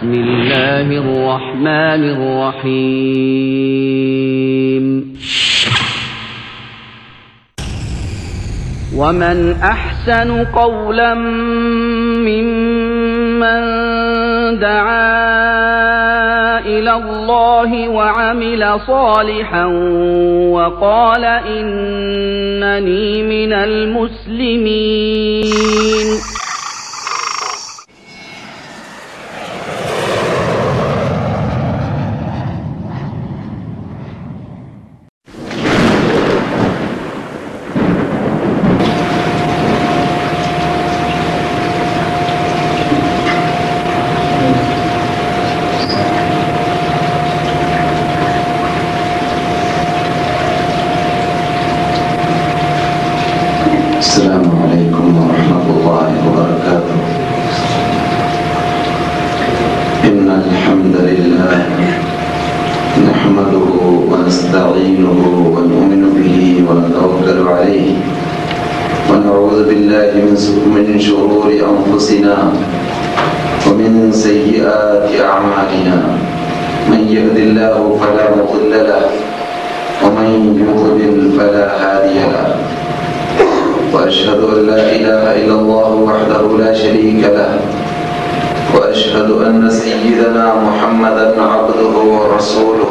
بسم الله الرحمن الرحيم. ومن أحسن قولا ممن دعا إلى الله وعمل صالحا وقال إنني من المسلمين. ونستعينه ونؤمن به ونتوكل عليه ونعوذ بالله من من شرور أنفسنا ومن سيئات أعمالنا. من يهد الله فلا مضل له ومن يضلل فلا هادي له. وأشهد أن لا إله إلا الله وحده لا شريك له. وأشهد أن سيدنا محمدا عبده ورسوله.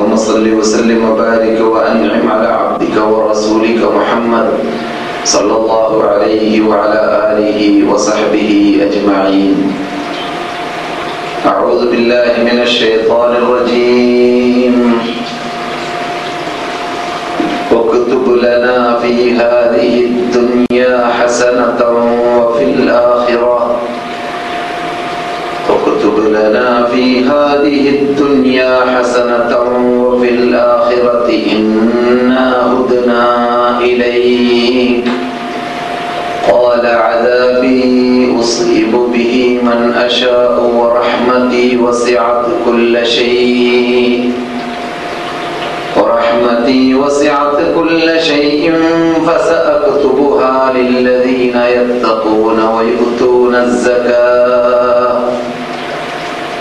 اللهم صل وسلم وبارك وأنعم على عبدك ورسولك محمد صلى الله عليه وعلى آله وصحبه أجمعين. أعوذ بالله من الشيطان الرجيم. واكتب لنا في هذه الدنيا حسنة وفي الآخرة واكتب لنا في هذه الدنيا حسنة وفي الآخرة إنا هدنا إليك. قال عذابي أصيب به من أشاء ورحمتي وسعت كل شيء. ورحمتي وسعت كل شيء فسأكتبها للذين يتقون ويؤتون الزكاة.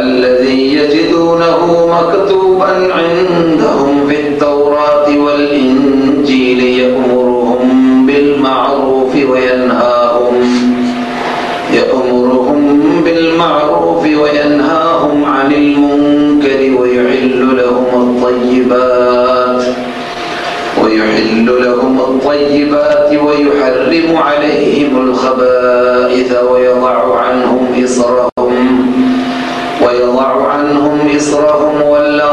الذي يجدونه مكتوبا عندهم في التوراة والإنجيل يأمرهم بالمعروف وينهاهم يأمرهم بالمعروف وينهاهم عن المنكر ويحل لهم الطيبات ويحل لهم الطيبات ويحرم عليهم الخبائث ويضع عنهم إصرهم ويضع عنهم إصرهم والأغلال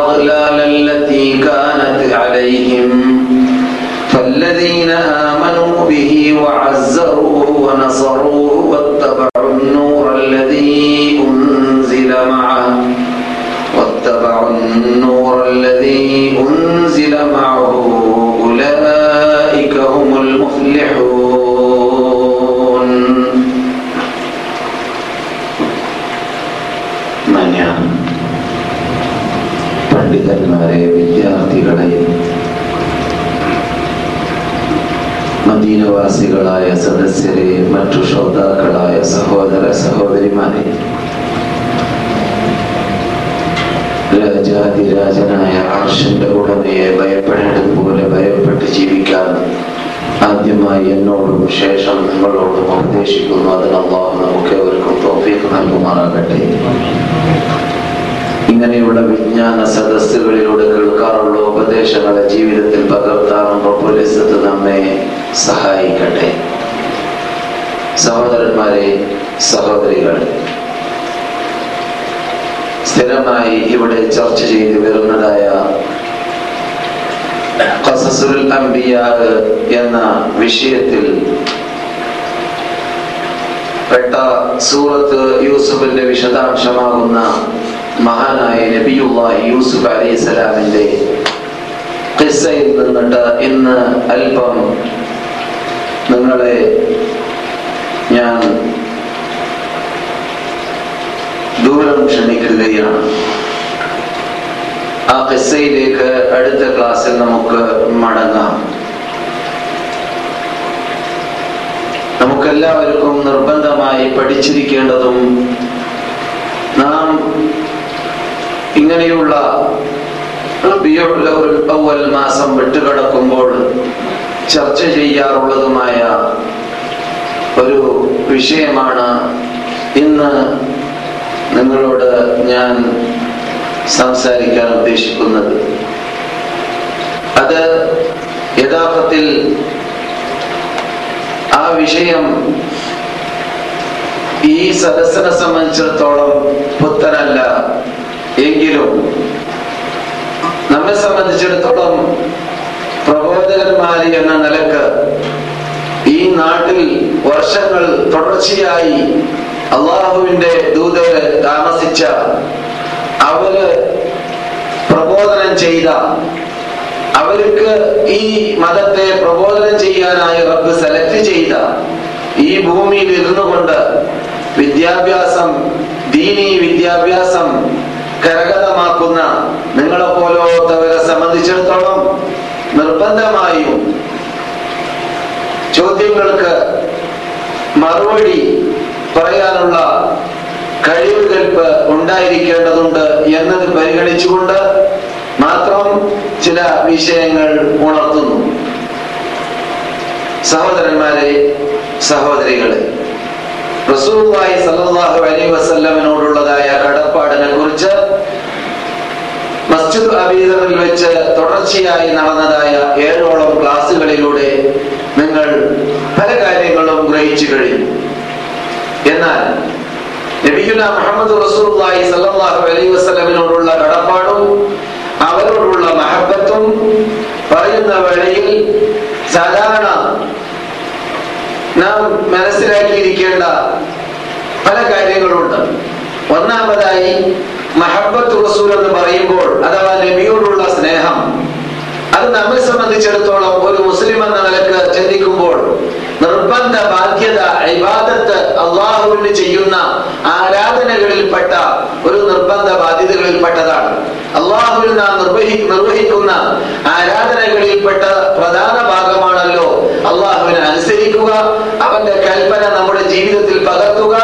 മദീനവാസികളായ സദസ്യരെ മറ്റു ശ്രോതാക്കളായ സഹോദര സഹോദരിമാരെ രാജാതിരാജനായ ആർഷന്റെ ഉടമയെ ഭയപ്പെടേണ്ടത് പോലെ ഭയപ്പെട്ട് ജീവിക്കാൻ ആദ്യമായി എന്നോടും ശേഷം നിങ്ങളോടും ഉപദേശിക്കുന്നു. അതിന് അള്ളാഹു നമുക്ക് അവർക്കും തോഫീക്ക് നൽകുമാറാകട്ടെ. ഇങ്ങനെയുള്ള വിജ്ഞാന സദസ്സുകളിലൂടെ കേൾക്കാറുള്ള ഉപദേശങ്ങളെ ജീവിതത്തിൽ പകർത്താറും റബ്ബുലിസത്ത് നമ്മെ സഹായിക്കട്ടെ. സഹോദരന്മാരെ സഹോദരികൾ സ്ഥിരമായി ഇവിടെ ചർച്ച ചെയ്തു വരുന്നതായ എന്ന വിഷയത്തിൽ പെട്ട സൂറത്ത് യൂസുഫിന്റെ വിശദാംശമാകുന്ന മഹാനായ നബിയുള്ളാഹി യൂസുഫ് അലൈഹി സ്വലാമിന്റെ കിസ്സയിൽ നിന്നിട്ട് ഇന്ന് അല്പം നിങ്ങളെ ഞാൻ ദൂരം ക്ഷണിക്കുകയാണ്. ആ കിസ്സയിലേക്ക് അടുത്ത ക്ലാസ്സിൽ നമുക്ക് മടങ്ങാം. നമുക്കെല്ലാവർക്കും നിർബന്ധമായി പഠിച്ചിരിക്കേണ്ടതും നാം ഇങ്ങനെയുള്ള മാസം വിട്ടുകിടക്കുമ്പോൾ ചർച്ച ചെയ്യാറുള്ളതുമായ ഒരു വിഷയമാണ് ഇന്ന് നിങ്ങളോട് ഞാൻ സംസാരിക്കാൻ ഉദ്ദേശിക്കുന്നത്. അത് യഥാർത്ഥത്തിൽ ആ വിഷയം ഈ സദസ്സിനെ സംബന്ധിച്ചിടത്തോളം പുത്തനല്ല. എങ്കിലും നമ്മെ സംബന്ധിച്ചിടത്തോളം പ്രബോധകന്മാര് എന്ന നിലയ്ക്ക് ഈ നാട്ടിൽ വർഷങ്ങൾ തുടർച്ചയായി അള്ളാഹുവിന്റെ ദൂതര് താമസിച്ച അവർ പ്രബോധനം ചെയ്ത അവർക്ക് ഈ മതത്തെ പ്രബോധനം ചെയ്യാനായി റബ്ബ് സെലക്ട് ചെയ്ത ഈ ഭൂമിയിൽ ഇരുന്നുകൊണ്ട് വിദ്യാഭ്യാസം ദീനി വിദ്യാഭ്യാസം കരഗതമാക്കുന്ന നിങ്ങളെ പോലോത്തവരെ സംബന്ധിച്ചിടത്തോളം നിർബന്ധമായും ചോദ്യങ്ങൾക്ക് മറുപടി പറയാനുള്ള കഴിവുകൽപ്പ് ഉണ്ടായിരിക്കേണ്ടതുണ്ട് എന്നത് പരിഗണിച്ചുകൊണ്ട് മാത്രം ചില വിഷയങ്ങൾ ഉണർത്തുന്നു. സഹോദരന്മാരെ സഹോദരികളെ റസൂലുള്ളാഹി സല്ലല്ലാഹു അലൈഹി വസല്ലമിനോടുള്ളതായ കടപ്പാടിനെ കുറിച്ച് മസ്ജിദ് അബീദറിൽ വെച്ച് തുടർച്ചയായി നടന്നതായ ഏഴോളം ക്ലാസ്സുകളിലൂടെ നിങ്ങൾ പല കാര്യങ്ങളും ഗ്രഹിച്ചു കഴിഞ്ഞു. എന്നാൽ നബിയുല മുഹമ്മദ് റസൂലുള്ളാഹി സല്ലല്ലാഹു അലൈഹി വസല്ലമിനോടുള്ള കടപ്പാടും അവരോടുള്ള മഹബത്തും പറയുന്ന വേളയിൽ സാധാരണ നാം മനസ്സിലാക്കിയിരിക്കേണ്ട പല കാര്യങ്ങളുണ്ട്. ഒന്നാമതായി മഹബത്ത് റസൂൽ എന്ന് പറയുമ്പോൾ അഥവാ നബിയോടുള്ള സ്നേഹം. അത് നമ്മെ സംബന്ധിച്ചിടത്തോളം ഒരു മുസ്ലിം എന്ന നിലയ്ക്ക് ചിന്തിക്കുമ്പോൾ നിർബന്ധ ബാധ്യത അള്ളാഹുവിന് ചെയ്യുന്ന ആരാധനകളിൽപ്പെട്ട ഒരു നിർബന്ധ ബാധ്യതകളിൽപ്പെട്ടതാണ് അള്ളാഹുവിൽ നാം നിർവഹി നിർവഹിക്കുന്ന ആരാധനകളിൽപ്പെട്ട പ്രധാന ഭാഗമാണല്ലോ അള്ളാഹുവിനെ അനുസരിക്കുക അവന്റെ കൽപ്പന നമ്മുടെ ജീവിതത്തിൽ പകർത്തുക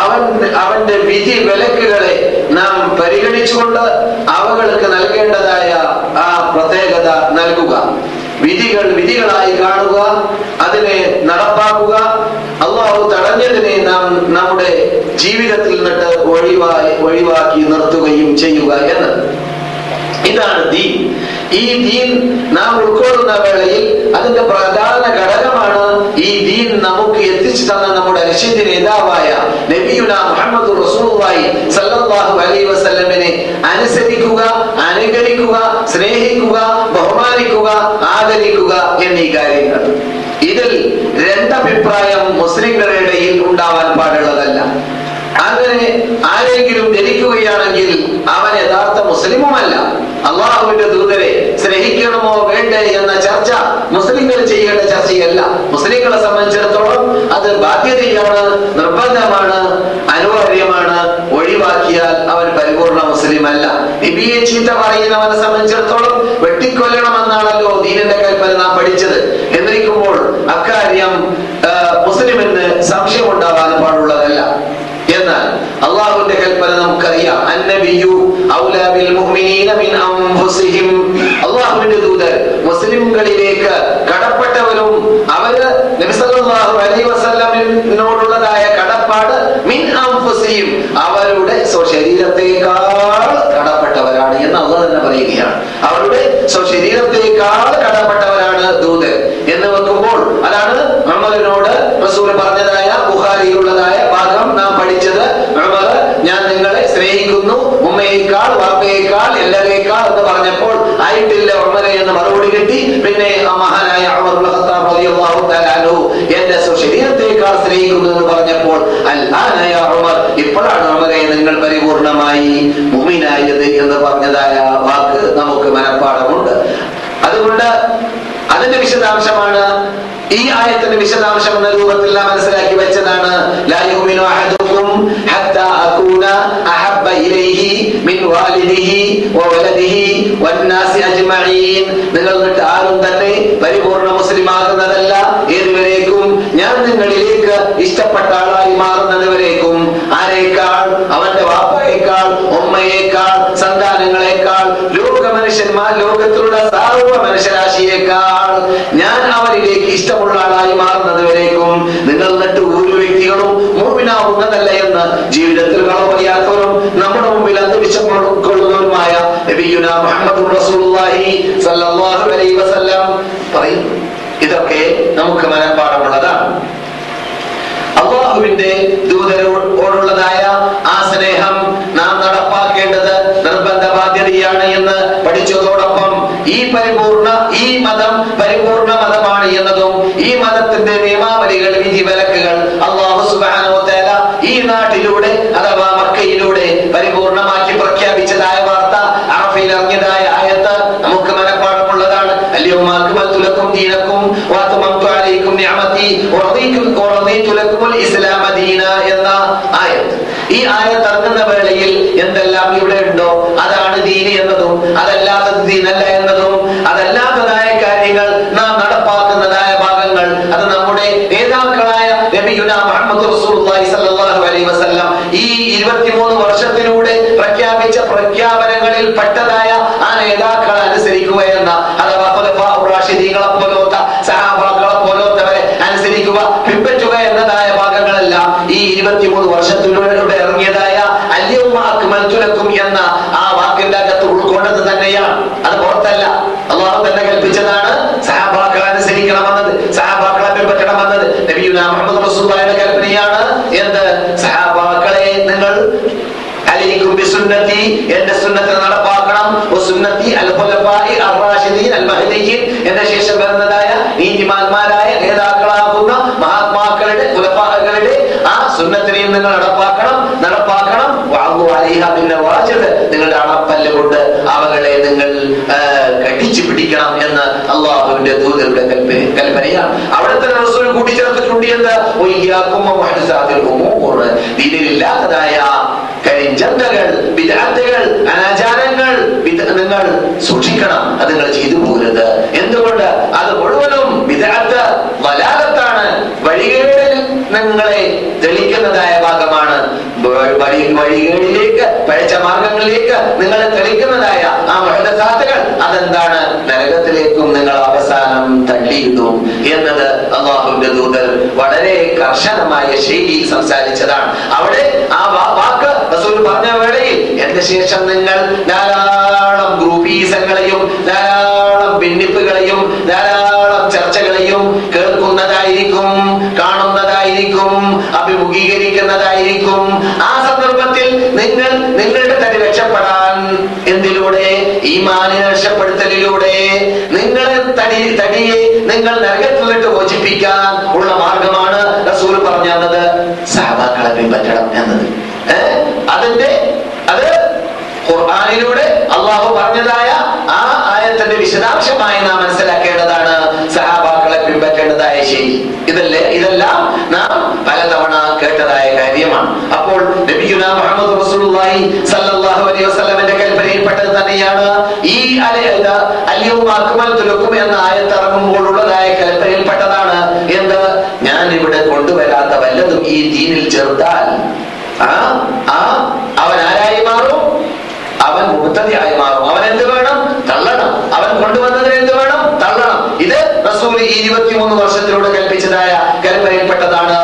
അവൻ അവന്റെ വിധി വിലക്കുകളെ നാം പരിഗണിച്ചുകൊണ്ട് അവകൾക്ക് നൽകേണ്ടതായ ആ പ്രത്യേകത നൽകുക. വിധികൾ വിധികളായി കാണുക അതിനെ നടപ്പാക്കുക തടഞ്ഞതിനെ നാം നമ്മുടെ ജീവിതത്തിൽ നിന്നിട്ട് ഒഴിവായി ഒഴിവാക്കി നിർത്തുകയും ചെയ്യുക എന്ന് ഇതാണ് ദീൻ. ഈ ദീൻ നാം ഉൾക്കൊള്ളുന്ന വേളയിൽ അതിന്റെ പ്രധാന ഘടകമാണ് ഈ ദീൻ നമുക്ക് എത്തിച്ചു തന്ന നമ്മുടെ ലക്ഷ്യത്തിന് നേതാവായ നബിയുന മുഹമ്മദ് റസൂലുള്ളാഹി സല്ലല്ലാഹു അലൈഹി വസ്ലമിനെ അനുസരിക്കുക അനുകരിക്കുക സ്നേഹിക്കുക ബഹുമാനിക്കുക ആദരിക്കുക എന്നീ കാര്യങ്ങൾ. ഇതിൽ രണ്ടഭിപ്രായം മുസ്ലിങ്ങളുടെ ഇടയിൽ ഉണ്ടാവാൻ പാടുള്ളതല്ല. അങ്ങനെ ആരെങ്കിലും ധരിക്കുകയാണെങ്കിൽ അവൻ യഥാർത്ഥ മുസ്ലിമുമല്ല. അള്ളാഹുവിന്റെ ദൂതരെ സ്നേഹിക്കണമോ വേണ്ടേ എന്ന ചർച്ച മുസ്ലിങ്ങൾ ചെയ്യേണ്ട ചർച്ചയല്ല. മുസ്ലിങ്ങളെ സംബന്ധിച്ചിടത്തോളം അത് ബാധ്യതയാണ് നിർബന്ധമാണ് അനിവാര്യമാണ്. ഒഴിവാക്കിയാൽ അവൻ പരിപൂർണ മുസ്ലിം അല്ല നബിയെ ചീത്ത പറയുന്നവനെ സംബന്ധിച്ചിടത്തോളം വെട്ടിക്കൊല്ലണമെന്നാണല്ലോ ദീനിന്റെ കൽപ്പന നാം പഠിച്ചത്. എന്നിരിക്കുമ്പോൾ അക്കാര്യം മുസ്ലിം മുസ്ലിമിന് സംശയം ഉണ്ടാവാൻ പാടുള്ളതല്ല. എന്നാൽ അള്ളാഹുവിന്റെ കൽപ്പന നമുക്കറിയാം. അന്നബിയു ഔലാ ബിൽ മുഅ്മിനീന മിൻ അൻഫുസിഹിം. അള്ളാഹുവിന്റെ ദൂതൻ മുസ്ലിംകളിലേക്ക് കടപ്പെട്ടവരും അവർ നബി സല്ലല്ലാഹു അലൈഹി കടപ്പാട് മിൻ അൻഫുസിഹിം. അവരുടെ തന്നെ പറയുകയാണ്. അവരുടെ ശരീരത്തെക്കാൾ കടപ്പെട്ടവരാണ് ദൂത് എന്ന് വെക്കുമ്പോൾ അതാണ് അമറിനോട് റസൂൽ പറഞ്ഞതായ ബുഹാരിയിലുള്ളതായ ഭാഗം നാം പഠിച്ചത്. അമർ ഞാൻ നിങ്ങളെ സ്നേഹിക്കുന്നു. ഉമ്മയേക്കാൾ വാപ്പയേക്കാൾ എല്ലാരേക്കാൾ എന്ന് പറഞ്ഞപ്പോൾ ആയിട്ടില്ല ഉമരെ എന്ന് മറുപടി കിട്ടി. പിന്നെ മഹാനായ എന്റെ സുശരീരത്തേക്കാൾ സ്നേഹിക്കുന്നു എന്ന് പറഞ്ഞപ്പോൾ അല്ലാനായ ഉമർ ഇപ്പോഴാണ് ഉമരെ നിങ്ങൾ പരിപൂർണമായി ഭൂമിനായത് എന്ന് പറഞ്ഞതായ വാക്ക് നമുക്ക് മനഃപ്പാടമുണ്ട് അതുകൊണ്ട് അതിന്റെ വിശദാംശമാണ്. ഈ ആയത്തിന്റെ വിശദാംശം എന്ന രൂപത്തിൽ നാം മനസ്സിലാക്കി വെച്ചതാണ്. നിങ്ങൾ എന്നിട്ട് ആരും തന്നെ പരിപൂർണ മുസ്ലിം ആകുന്നതല്ല ഏതുവരേക്കും ഞാൻ നിങ്ങളിലേക്ക് ഇഷ്ടപ്പെട്ട ആളായി മാറുന്നത് വരേക്കും ആരേക്കാൾ? അവന്റെ വാപ്പയേക്കാൾ ഉമ്മയേക്കാൾ സന്താനങ്ങളെക്കാൾ മനുഷ്യന്മാർ ലോകത്തിലുള്ള സർവ മനുഷ്യരാശിയേക്കാൾ ഞാൻ അവരിലേക്ക് ഇഷ്ടമുള്ള ആളായി മാറുന്നത് വരേക്കും നിങ്ങൾ എന്നിട്ട് ഒരു വ്യക്തികളും മൂവിനാവുന്നതല്ല എന്ന് ജീവിതത്തിൽ കളവറിയാത്തവരും നമ്മുടെ മുമ്പിൽ അന്തരീക്ഷം കൊള്ളുന്നവരുമായ സല്ലല്ലാഹു അലൈഹി വസല്ലം. പറയും ഇതൊക്കെ നമുക്ക് മനഃപാഠമുള്ളതാണ് അള്ളാഹുവിന്റെ ദൂതരോടുള്ളതായ ആ സ്നേഹം നാം നടപ്പാക്കേണ്ടത് നിർബന്ധ ബാധ്യതയാണ് എന്ന് പഠിച്ചതോടൊപ്പം ഈ പരിപൂർണ ഈ മതം പരിപൂർണ മതമാണ് എന്നതും ഈ മതത്തിന്റെ നിയമാവലികൾ വിധി വിലക്കുകൾ അള്ളാഹു സുബാനോ തേല ഈ നാട്ടിലൂടെ അഥവാ മക്കയിലൂടെ പരിപൂർണമാക്കി പ്രഖ്യാപിച്ചതായ വാർത്ത അറഫയിൽ ഇറങ്ങിയതായ ആയത്ത് നമുക്ക് മനഃപ്പാടമുള്ളതാണ് അല്ലയോ ദീനക്കും അലൈക്കും എന്ന ആയത്ത്. ഈ ആയത്ത് ഇറങ്ങുന്ന വേളയിൽ എന്തെല്ലാം ഇവിടെ ഉണ്ടോ? അതാണ് ദീന് എന്നതും അതല്ലാത്തത് ദീനല്ല നബിയുന മുഹമ്മദ് റസൂലുള്ളാഹി സ്വല്ലല്ലാഹു അലൈഹി വസല്ലം ഈ 23 വർഷത്തിലൂടെ പ്രഖ്യാപിച്ച പ്രഖ്യാപനങ്ങളിൽ പെട്ടതായ ആ നേതാക്കളെ അനുസരിക്കുക എന്ന അഥവാ ഖുലഫാഉർ റാഷിദീങ്ങളെ പോലോത്ത സഹാബാക്കളെ പോലോത്തവരെ അനുസരിക്കുക പിൻപറ്റുക എന്നതായ ഭാഗങ്ങളെല്ലാം ഈ 23 വർഷത്തിലൂടെ ഇറങ്ങിയതായ അല്യവും അക്മൽതുലക്കും എന്ന ആ വാക്കിന്റെ അകത്ത് ഉൾക്കൊണ്ടത് തന്നെയാണ്. അത് പുറത്തല്ല. അള്ളാഹു തന്നെ കൽപ്പിച്ചതാണ് സഹാബാക്കളെ അനുസരിക്കണമെന്നത് സഹാബാക്കളെ പിൻപറ്റണമെന്നത്. നബിയുന മുഹമ്മദ് റസൂലുള്ളാഹിയുടെ കൽപ്പനയാണ് എന്ത് സഹാബാക്കളെ നിങ്ങൾ അലൈക്കും ബിസുന്നതി എന്റെ സുന്നത്ത് നടപ്പാക്കണം വസുന്നതി അൽ ഖുലഫാഇ അർ-റാഷിദീൻ അൽ മഹ്ദിയീൻ എന്റെ ശേഷം വരുന്നതായ നീതിമാന്മാരായ നേതാക്കളാകുന്ന മഹാത്മാക്കളുടെ ഖുലഫാകളുടെ ആ സുന്നത്തിനെയും നിങ്ങൾ നടപ്പാക്കണം നടപ്പാക്കണം. വാങ്ങു അലൈഹ പിന്നെ നവാജിദ് നിങ്ങളുടെ അണപ്പല്ല് കൊണ്ട് അവകളെ നിങ്ങൾ കടിച്ചു പിടിക്കണം എന്ന് അള്ളാഹുവിന്റെ ദൂതരുടെ കൽപ്പന കൽപ്പനയാണ്. അവിടുത്തെ റസൂൽ കൂട്ടിച്ചേർത്തിട്ടുണ്ട് എന്ത്? ദീനിലില്ലാത്തതായ കരിഞ്ചന്തകൾ വിദഗ്ധകൾ അനാചാരങ്ങൾ നിങ്ങൾ സൂക്ഷിക്കണം. അത് നിങ്ങൾ ചെയ്തു പോകരുത് എന്തുകൊണ്ട്? അത് മുഴുവനും വിദഗ്ധ വലാലത്താണ് വഴികേടിൽ നിങ്ങളെ തെളിക്കുന്നതായ ഭാഗമാണ് വ- വഴി വഴികളിലേക്ക് പഴച്ച മാർഗങ്ങളിലേക്ക് നിങ്ങളെ തെളിക്കുന്നതായ ആ മഹദസാത്തുകൾ അതെന്താണ്? നരകത്തിലേക്കും നിങ്ങൾ അവസാനം തള്ളിയിരുന്നു എന്നത് അള്ളാഹുവിന്റെ ദൂതർ വളരെ കർശനമായ ശൈലിയിൽ സംസാരിച്ചതാണ്. അവിടെ ആ വാക്ക് റസൂൽ പറഞ്ഞ വേളയിൽ എന്റെ ശേഷം നിങ്ങൾ ധാരാളം ഗ്രൂപ്പീസങ്ങളെയും ധാരാളം ഭിന്നിപ്പുകളെയും ധാരാളം ചർച്ചകളെയും കേൾക്കുന്നതായിരിക്കും കാണുന്നതായിരിക്കും അഭിമുഖീകരിക്കുന്നതായിരിക്കും. ആ സന്ദർഭത്തിൽ നിങ്ങൾ നിങ്ങളുടെ തന്നെ രക്ഷപ്പെടാൻ എന്തിലൂടെ? ഈ മാനിനെ രക്ഷപ്പെടുത്തലിലൂടെ. നിങ്ങളെ തടി തടിയെ നിങ്ങൾ നരകത്തിലിട്ട് മോചിപ്പിക്കാൻ ഉള്ള മാർഗമാണ് റസൂൽ പറഞ്ഞു തന്നത് സഹബാക്കളെ പിൻപറ്റണം എന്നത്. അതിന്റെ അത് ഖുർആാനിലൂടെ അള്ളാഹു പറഞ്ഞതായ ആ ആയത്തിന്റെ വിശദാംശമായി നാം മനസ്സിലാക്കേണ്ടതാണ്. സഹാബാക്കളെ പിൻപറ്റേണ്ടതായ ശരി. ഇതല്ലേ ഇതെല്ലാം നാം പലതവണ കേട്ടതായ കാര്യമാണ്. അപ്പോൾ നബിയുന കൽപ്പനയിൽപ്പെട്ടത് തന്നെയാണ്. ഈ അല്യവും അക്മൽതു ലക്കും എന്ന ആയത്ത് ഇറങ്ങുമ്പോഴുള്ളതായ കൽപ്പനയിൽപ്പെട്ടതാണ്. എന്ത്? ഞാൻ ഇവിടെ കൊണ്ടുവരാത്ത വല്ലതും ഈ ദീനിൽ ചേർത്താൽ അവൻ ആരായി മാറും? അവൻ മുത്തതിയായി ഇരുപത്തിമൂന്ന് വർഷത്തിലൂടെ കൽപ്പിച്ചതായ കൽപ്പനയിൽപ്പെട്ടതാണ്.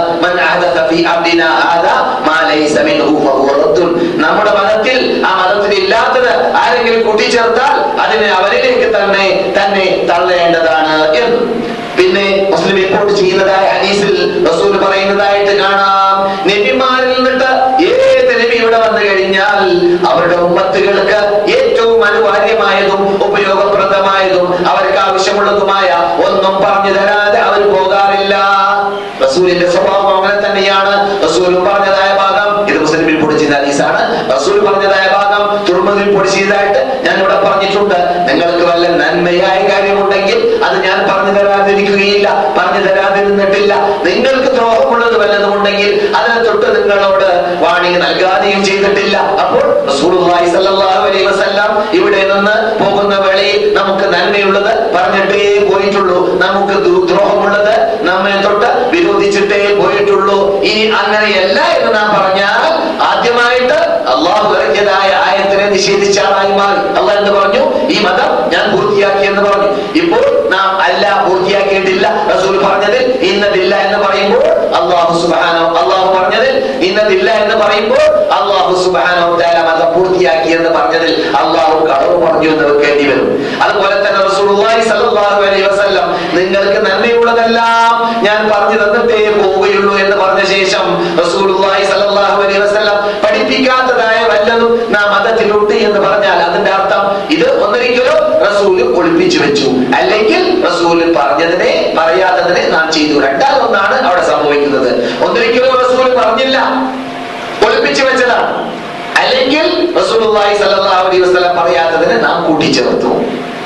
നമ്മുടെ മതത്തിൽ ആ മതത്തിൽ ഇല്ലാത്തത് ആരെങ്കിലും കൂട്ടിച്ചേർത്താൽ അതിനെ അവരിലേക്ക് തന്നെ തന്നെ തള്ളേണ്ടതാണ് എന്ന് പിന്നെ മുസ്ലിം റിപ്പോർട്ട് ചെയ്യുന്നതായ ഹദീസിൽ റസൂൽ പറയുന്നതായിട്ട് കാണാം നബിമാരിൽ നിന്നിട്ട് ഏത് നബി ഇവിടെ വന്നു കഴിഞ്ഞാൽ അവരുടെ ഉമ്മത്തുകൾക്ക് ഏറ്റവും അനിവാര്യമായതും ഉപയോഗപ്രദമായതും അവർക്ക് ആവശ്യമുള്ളതുമായ ഒന്നും പറഞ്ഞു തരാതെ അവർ പോകാറില്ല. റസൂലിന്റെ സ്വഭാവം അങ്ങനെ തന്നെയാണ്. റസൂലും പറഞ്ഞതായ ഭാഗം ഇത് മുസ്ലിമിൽ പൊടിച്ചിരുന്ന ഹദീസാണ്. റസൂൽ പറഞ്ഞതായ ഭാഗം തുറമുതിൽ പൊടിച്ചതായിട്ട് ഞാൻ ഇവിടെ പറഞ്ഞിട്ടുണ്ട്. നിങ്ങൾക്ക് വല്ല നന്മയായ കാര്യമുണ്ടെങ്കിൽ അത് ഞാൻ പറഞ്ഞു തരാതിരിക്കുകയില്ല പറഞ്ഞു തരാതിരുന്നിട്ടില്ല. നിങ്ങൾക്ക് ദ്രോഹമുള്ളത് വല്ലതും ഉണ്ടെങ്കിൽ അതിനെ തൊട്ട് നിങ്ങളോട് വാണി നൽകാതെയും ചെയ്തിട്ടില്ല. അപ്പോൾ റസൂലുള്ളാഹി അലൈഹി വസല്ലം ഇവിടെ നിന്ന് പോകുന്ന വേളയിൽ നമുക്ക് നന്മയുള്ളത് പോയിട്ടുള്ളൂ നമുക്ക് ദുർദ്രോഹമുള്ളത് നമ്മെ തൊട്ട് വിരോധിച്ചിട്ടേ പോയിട്ടുള്ളൂ. ഇനി അങ്ങനെയല്ല എന്ന് നാം പറഞ്ഞാൽ ആദ്യമായിട്ട് അള്ളാഹു ഇറക്കിയതായ ആയത്തിനെ നിഷേധിച്ച ആളായി മാറി. അള്ളാഹ് എന്ന് പറഞ്ഞു? ഈ മതം ഞാൻ പൂർത്തിയാക്കി എന്ന് പറഞ്ഞു. ഇപ്പോൾ നാം അല്ല പൂർത്തിയാക്കിയിട്ടില്ല. റസൂൽ പറഞ്ഞതിൽ ഇന്നതില്ല എന്ന് ഇന്നതില്ല എന്ന് പറയുമ്പോൾ അള്ളാഹു സുബാനോ തആല മതം പൂർത്തിയാക്കി എന്ന് പറഞ്ഞതിൽ അള്ളാഹു കടവ് പറഞ്ഞു എന്ന് വെക്കേണ്ടി വരും. അതുപോലെ തന്നെ റസൂലുള്ളാഹി അലൈഹി വസല്ലം നിങ്ങൾക്ക് നന്മയുള്ളതെല്ലാം ഞാൻ പറഞ്ഞു തന്നിട്ടേ പോവുകയുള്ളൂ എന്ന് പറഞ്ഞ ശേഷം റസൂലുള്ളാഹി അലൈഹി വസല്ലം പഠിപ്പിക്കാത്തതായ വല്ലതും നാം മതത്തിലുണ്ട് എന്ന് പറഞ്ഞാൽ അതിന്റെ അർത്ഥം ഇത് ഒന്നിരിക്കലോ റസൂൽ ഒളിപ്പിച്ചു വെച്ചു. അല്ലെങ്കിൽ റസൂൽ പറഞ്ഞതിനെ പറയാത്തതിനെ നാം ചെയ്തു. രണ്ടാമൊന്നാണ് അവിടെ സംഭവിക്കുന്നത്. ഒന്നിരിക്കലോ റസൂൽ പറഞ്ഞില്ല. ഒളിപ്പിച്ചു വെച്ചതാണ് അല്ലെങ്കിൽ റസൂലുള്ളാഹി സ്വല്ലല്ലാഹു അലൈഹി വസല്ലം പറയാത്തതിനെ നാം കൂട്ടിച്ചേർത്തു.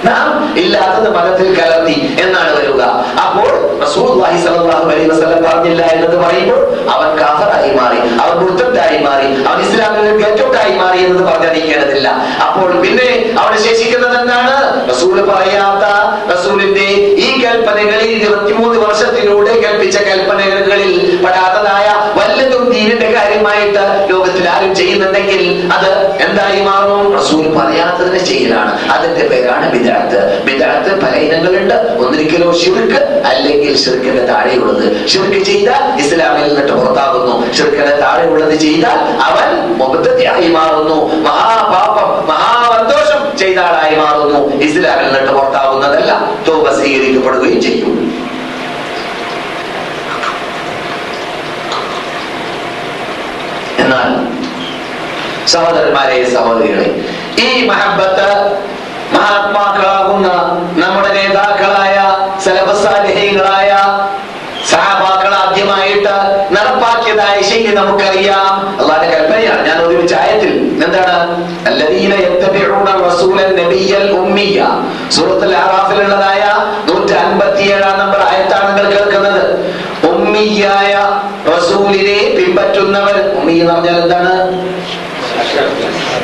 നാം ഇല്ലാത്തത് മതത്തിൽ കലർത്തി എന്നാണ് വരിക. അപ്പോൾ റസൂലുള്ളാഹി സ്വല്ലല്ലാഹു അലൈഹി വസല്ലം പറഞ്ഞില്ല എന്നത് പറയുമ്പോൾ അവൻ കാഫറായി മാറി അവൻ മുർത്തദായി മാറി അവൻ ഇസ്ലാമിൽ കേറ്റോട്ടായി മാറി എന്നത് പറഞ്ഞറിയിക്കേണ്ടതില്ല അപ്പോൾ പിന്നെ അവിടെ ശേഷിക്കുന്നത് എന്താണ് റസൂൽ പറയാത്ത റസൂലിന്റെ ഈ കൽപ്പനകളിൽ ഇരുപത്തിമൂന്ന് വർഷത്തിലൂടെ കൽപ്പിച്ച കൽപ്പനകളിൽ പെടാത്തതായ വല്ലതും ദീനിന്റെ കാര്യമായിട്ട് ലോകത്തിൽ ആരും ചെയ്യുന്നുണ്ടെങ്കിൽ അത് എന്തായി മാറും? റസൂൽ പറയാത്തതിന് ചെയ്യലാണ് അതിന്റെ പേരാണ് വിദഗ്ധ വിദഗ്ധ പല ഇനങ്ങളുണ്ട്. ഒന്നിരിക്കലോ ഷിർക്ക് അല്ലെങ്കിൽ ഷിർക്കിന്റെ താഴെയുള്ളത്. ഷിർക്ക് ചെയ്താൽ ഇസ്ലാമിൽ നിന്നിട്ട് പുറത്താകുന്നു. ഷിർക്കിന്റെ താഴെയുള്ളത് ചെയ്താൽ അവൻ മുബത്തയായി മാറുന്നു. മഹാപാപം മഹാവന്തോഷം ചെയ്ത ആളായി മാറുന്നു? ഇസ്ലാമിൽ നിന്നിട്ട് പുറത്താവുന്നതല്ല തോപ സ്വീകരിക്കപ്പെടുകയും ചെയ്യും. എന്നാൽ സഹോദരന്മാരെ സഹോദരികളെ ഈ മഹബത്ത് മഹാത്മാക്കളാകുന്ന നമ്മുടെ നേതാക്കളായ സലഭസാലിഹീങ്ങളായ സഹാബാക്കൾ ആദ്യമായിട്ട് നടപ്പാക്കിയതായ ശൈലി നമുക്കറിയാം. അള്ളാന്റെ കൽപ്പനയാണ്. ഞാൻ ഒരുമിച്ച് ചായത്തിൽ എന്താണ്? അല്ലദീന യത്തബിഊന റസൂലൻ നബിയൽ ഉമ്മിയ. സൂറത്തുൽ ആറാഫിലുള്ളതായ 157 നമ്പർ ആയത്താണ് നിങ്ങൾ കേൾക്കുന്നത്. ഉമ്മിയായ റസൂലിനെ പിൻപറ്റുന്നവർ. ഉമ്മി എന്ന് പറഞ്ഞാൽ എന്താണ്?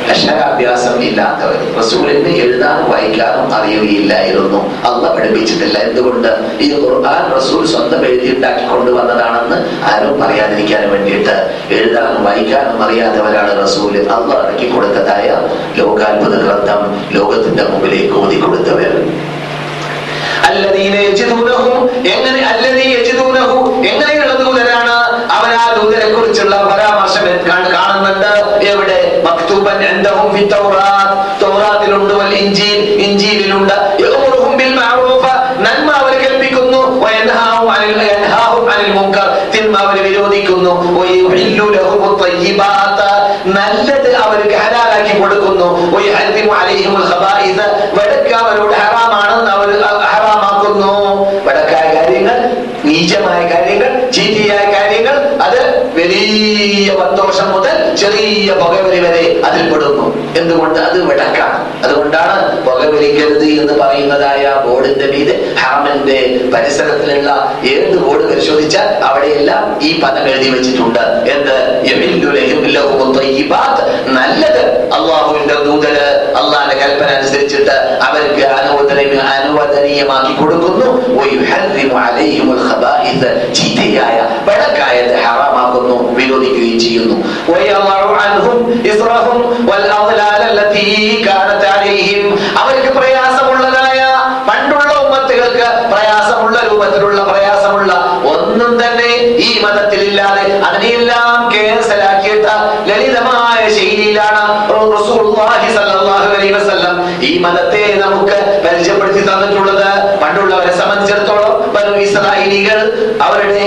അക്ഷരാഭ്യാസം ഇല്ലാത്തവർ റസൂലിന് എഴുതാനും വായിക്കാനും അറിയുകയില്ലായിരുന്നു. അല്ല പഠിപ്പിച്ചിട്ടില്ല. എന്തുകൊണ്ട്? ഈ ഖുർആൻ റസൂൽ സ്വന്തം എഴുതിയുണ്ടാക്കി കൊണ്ടുവന്നതാണെന്ന് ആരും പറയാതിരിക്കാൻ വേണ്ടിയിട്ട്. എഴുതാനും വായിക്കാനും അറിയാത്തവരാണ് റസൂൽ അല്ല ഇറക്കി കൊടുത്തതായ ലോകാത്ഭുത ഗ്രന്ഥം ലോകത്തിന്റെ മുമ്പിലേക്ക് ഓതി കൊടുത്തവർ എങ്ങനെയുള്ള ദൂതരാണ് അവൻ ആ ദൂതരെ കുറിച്ചുള്ള പരാമർശം കാണ്- കാണുന്നുണ്ട്. എവിടെ? മക്തൂബൻ ഇൻദഹും ഫി തൗറാത്ത് തൗറാത്തിലുണ്ട് വൽ ഇൻജീൽ ഇൻജീലിലുണ്ട്. യഅ്മുറുഹും ബിൽ മഅറൂഫ നന്മ അവർ കൽപ്പിക്കുന്നു വയൻഹാഹും അനിൽ യൻഹാഹും അനിൽ മുൻകർ. തിന്മ അവർ വിരോധിക്കുന്നു. വയുഹില്ലു ലഹും ത്വയ്യിബാത്ത് നല്ലത് അവർക്ക് ഹലാലാക്കി കൊടുക്കുന്നു. വയഹദിമു അലൈഹിം അൽ ഖബായിസ്. വടക്ക അവരോട് ഹറാമാണെന്ന് അവർ ഹറാമാക്കുന്നു. വടക്കായ കാര്യങ്ങൾ നീചമായ കാര്യങ്ങൾ ചീറ്റിയായ കാര്യങ്ങൾ വലിയ സന്തോഷം മുതൽ ചെറിയ പുകവലി വരെ അതിൽ പെടുന്നു. എന്തുകൊണ്ട്? അത് വിടക്കാണ് അതുകൊണ്ടാണ് പുകവലിക്കരുത് എന്ന് പറയുന്നതായ ബോർഡിന്റെ മീത് ഹാമന്റെ പരിസരത്തിലുള്ള ഏത് ബോർഡ് പരിശോധിച്ചാൽ അവിടെയെല്ലാം ഈ പദം എഴുതി വെച്ചിട്ടുണ്ട്. എന്ത്. നല്ലത്. അള്ളാഹുവിന്റെ ദൂതര് അള്ളാന്റെ കൽപ്പന അനുസരിച്ചിട്ട് അവർക്ക് അനുവദനീയ അനുവദനീയമാക്കി കൊടുക്കുന്നു. ചീത്തയായ പഴക്കായത് ഹറാമാക്കുന്നു വിരോധിക്കുകയും ചെയ്യുന്നു അവർക്ക് പ്രയാസമുള്ളതായ പണ്ടുള്ള ഉമ്മത്തുകൾക്ക് പ്രയാസമുള്ള രൂപത്തിലുള്ള പ്രയാസമുള്ള ഒന്നും തന്നെ ഈ മതത്തിലില്ലാതെ അതിനെല്ലാം കേസലാക്കിയിട്ട് ലളിതമായ ശൈലിയിലാണ് ഈ മതത്തെ നമുക്ക് പരിചയപ്പെടുത്തി തന്നിട്ടുള്ളത്. പണ്ടുള്ളവരെ സംബന്ധിച്ചിടത്തോളം ബനു ഇസ്രായേലികൾ അവരുടെ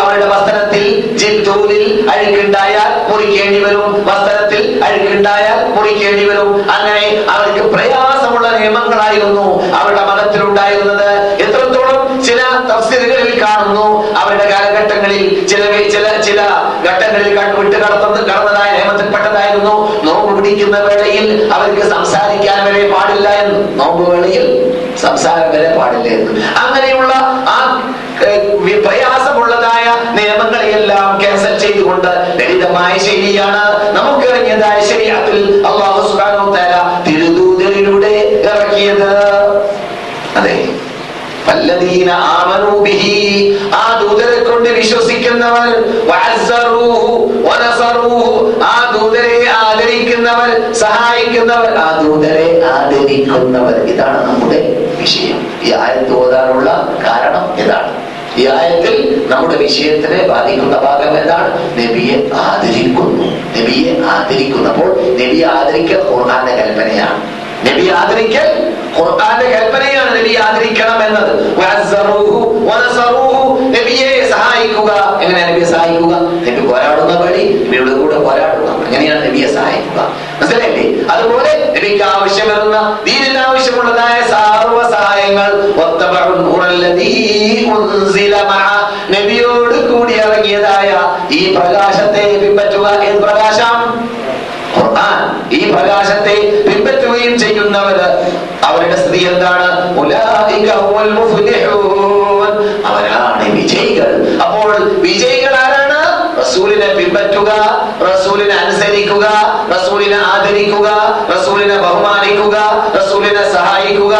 അവരുടെ വസ്ത്രത്തിൽ ജിൽതൂലിൽ അഴുക്കുണ്ടായാൽ മുറിക്കേണ്ടി വരും. വസ്ത്രത്തിൽ അഴുക്കുണ്ടായാൽ മുറിക്കേണ്ടി വരും. അങ്ങനെ അവർക്ക് പ്രയാസമുള്ള നിയമങ്ങളായിരുന്നു അവരുടെ മതത്തിലുണ്ടായിരുന്നത് എത്രത്തോളം ചില തഫ്സീലുകളിൽ കാണുന്നു. അവരുടെ കാലഘട്ടങ്ങളിൽ ചില ചില ചില ഘട്ടങ്ങളിൽ വിട്ട് കടത്തുന്ന കടന്നതായ നിയമത്തിൽപ്പെട്ടതായിരുന്നു നോമ്പ് പിടിക്കുന്ന വേളയിൽ അവർക്ക് സംസാരിക്കാൻ വരെ പാടില്ല എന്ന്. നോമ്പ് വേളയിൽ സംസാരം വരെ പാടില്ല എന്ന്. അങ്ങനെയുള്ള ആ പ്രയാസമുള്ളതായ നിയമങ്ങളെയെല്ലാം ക്യാൻസൽ ചെയ്തുകൊണ്ട് ലളിതമായ ശൈലിയാണ് നമുക്ക് ഇറങ്ങിയതായ ശരിയാത്തിൽ അള്ളാഹു സുബാനോ വ തആല തിരുദൂതരിലൂടെ ഇറക്കിയത്. അതെ. ആ ദൂതരെ കൊണ്ട് വിശ്വസിക്കുന്നവർ സഹായിക്കുന്നവർ ആ ദൂതരെ ആദരിക്കുന്നവർ. ഇതാണ് നമ്മുടെ വിഷയം. ഈ ആയത്ത് ഓതാനുള്ള കാരണം ഇതാണ്. ഈ ആയത്തിൽ നമ്മുടെ വിഷയത്തിനെ ബാധിക്കുന്ന ഭാഗം എന്താണ്? നബിയെ ആദരിക്കുന്നു. നബിയെ ആദരിക്കുന്നപ്പോൾ നബിയെ ആദരിക്കൽ ഖുർആന്റെ കൽപ്പനയാണ്. നബി ആദരിക്കൽ ഖുർആന്റെ കൽപ്പനയാണ് നബി ആദരിക്കണം എന്നത് നബിയെ സഹായിക്കുക. എങ്ങനെ നബിയെ സഹായിക്കുക? നബി പോരാടുന്ന വഴി നബിയുടെ കൂടെ പോരാടുക. അങ്ങനെയാണ് നബിയെ സഹായിക്കുക. മനസ്സിലായില്ലേ? അതുപോലെ നബിക്ക് ആവശ്യം വരുന്ന ദീനിന് ആവശ്യമുള്ളതായ സർവ സഹായങ്ങൾ. നബിയോട് കൂടി ഇറങ്ങിയതായ ഈ പ്രകാശത്തെ പിൻപറ്റുക ഏത് പ്രകാശം ഖുർആൻ ഈ പ്രകാശത്തെ പിൻപറ്റുകയും ചെയ്യുന്നവര് അവരുടെ സ്ഥിതി എന്താണ്. അവരാണ് വിജയികൾ. അപ്പോൾ വിജയികൾ ആരാണ്? റസൂലിനെ പിൻപറ്റുക റസൂലിനെ അനുസരിക്കുക റസൂലിനെ ആദരിക്കുക റസൂലിനെ ബഹുമാനിക്കുക റസൂലിനെ സഹായിക്കുക.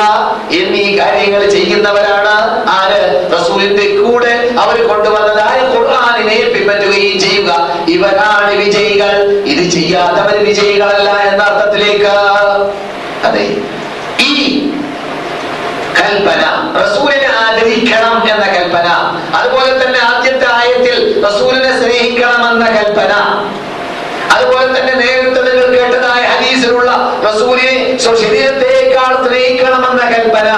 എന്നീ കാര്യങ്ങൾ ചെയ്യുന്നവരാണ് ആര്? റസൂലിന്റെ കൂടെ അവർ കൊണ്ടുവന്നതായ ഖുർആാനിനെ പിൻപറ്റുകയും ചെയ്യുക. ഇവരാണ് വിജയികൾ. ഇത് ചെയ്യാത്തവർ വിജയികളല്ല എന്ന അർത്ഥത്തിലേക്ക് അതെ ഈ കൽപ്പന. റസൂലിനെ ആദരിക്കണം എന്ന കൽപ്പന. അതുപോലെ തന്നെ ആദ്യത്തെ ആയത്തിൽ റസൂലിനെ സ്നേഹിക്കണം എന്ന കൽപ്പന. അതുപോലെ തന്നെ നേരത്തെ നിങ്ങൾ കേട്ടതായ ഹദീസിലുള്ള റസൂലിനെ ശരീരത്തേക്കാൾ സ്നേഹിക്കണമെന്ന കൽപ്പന.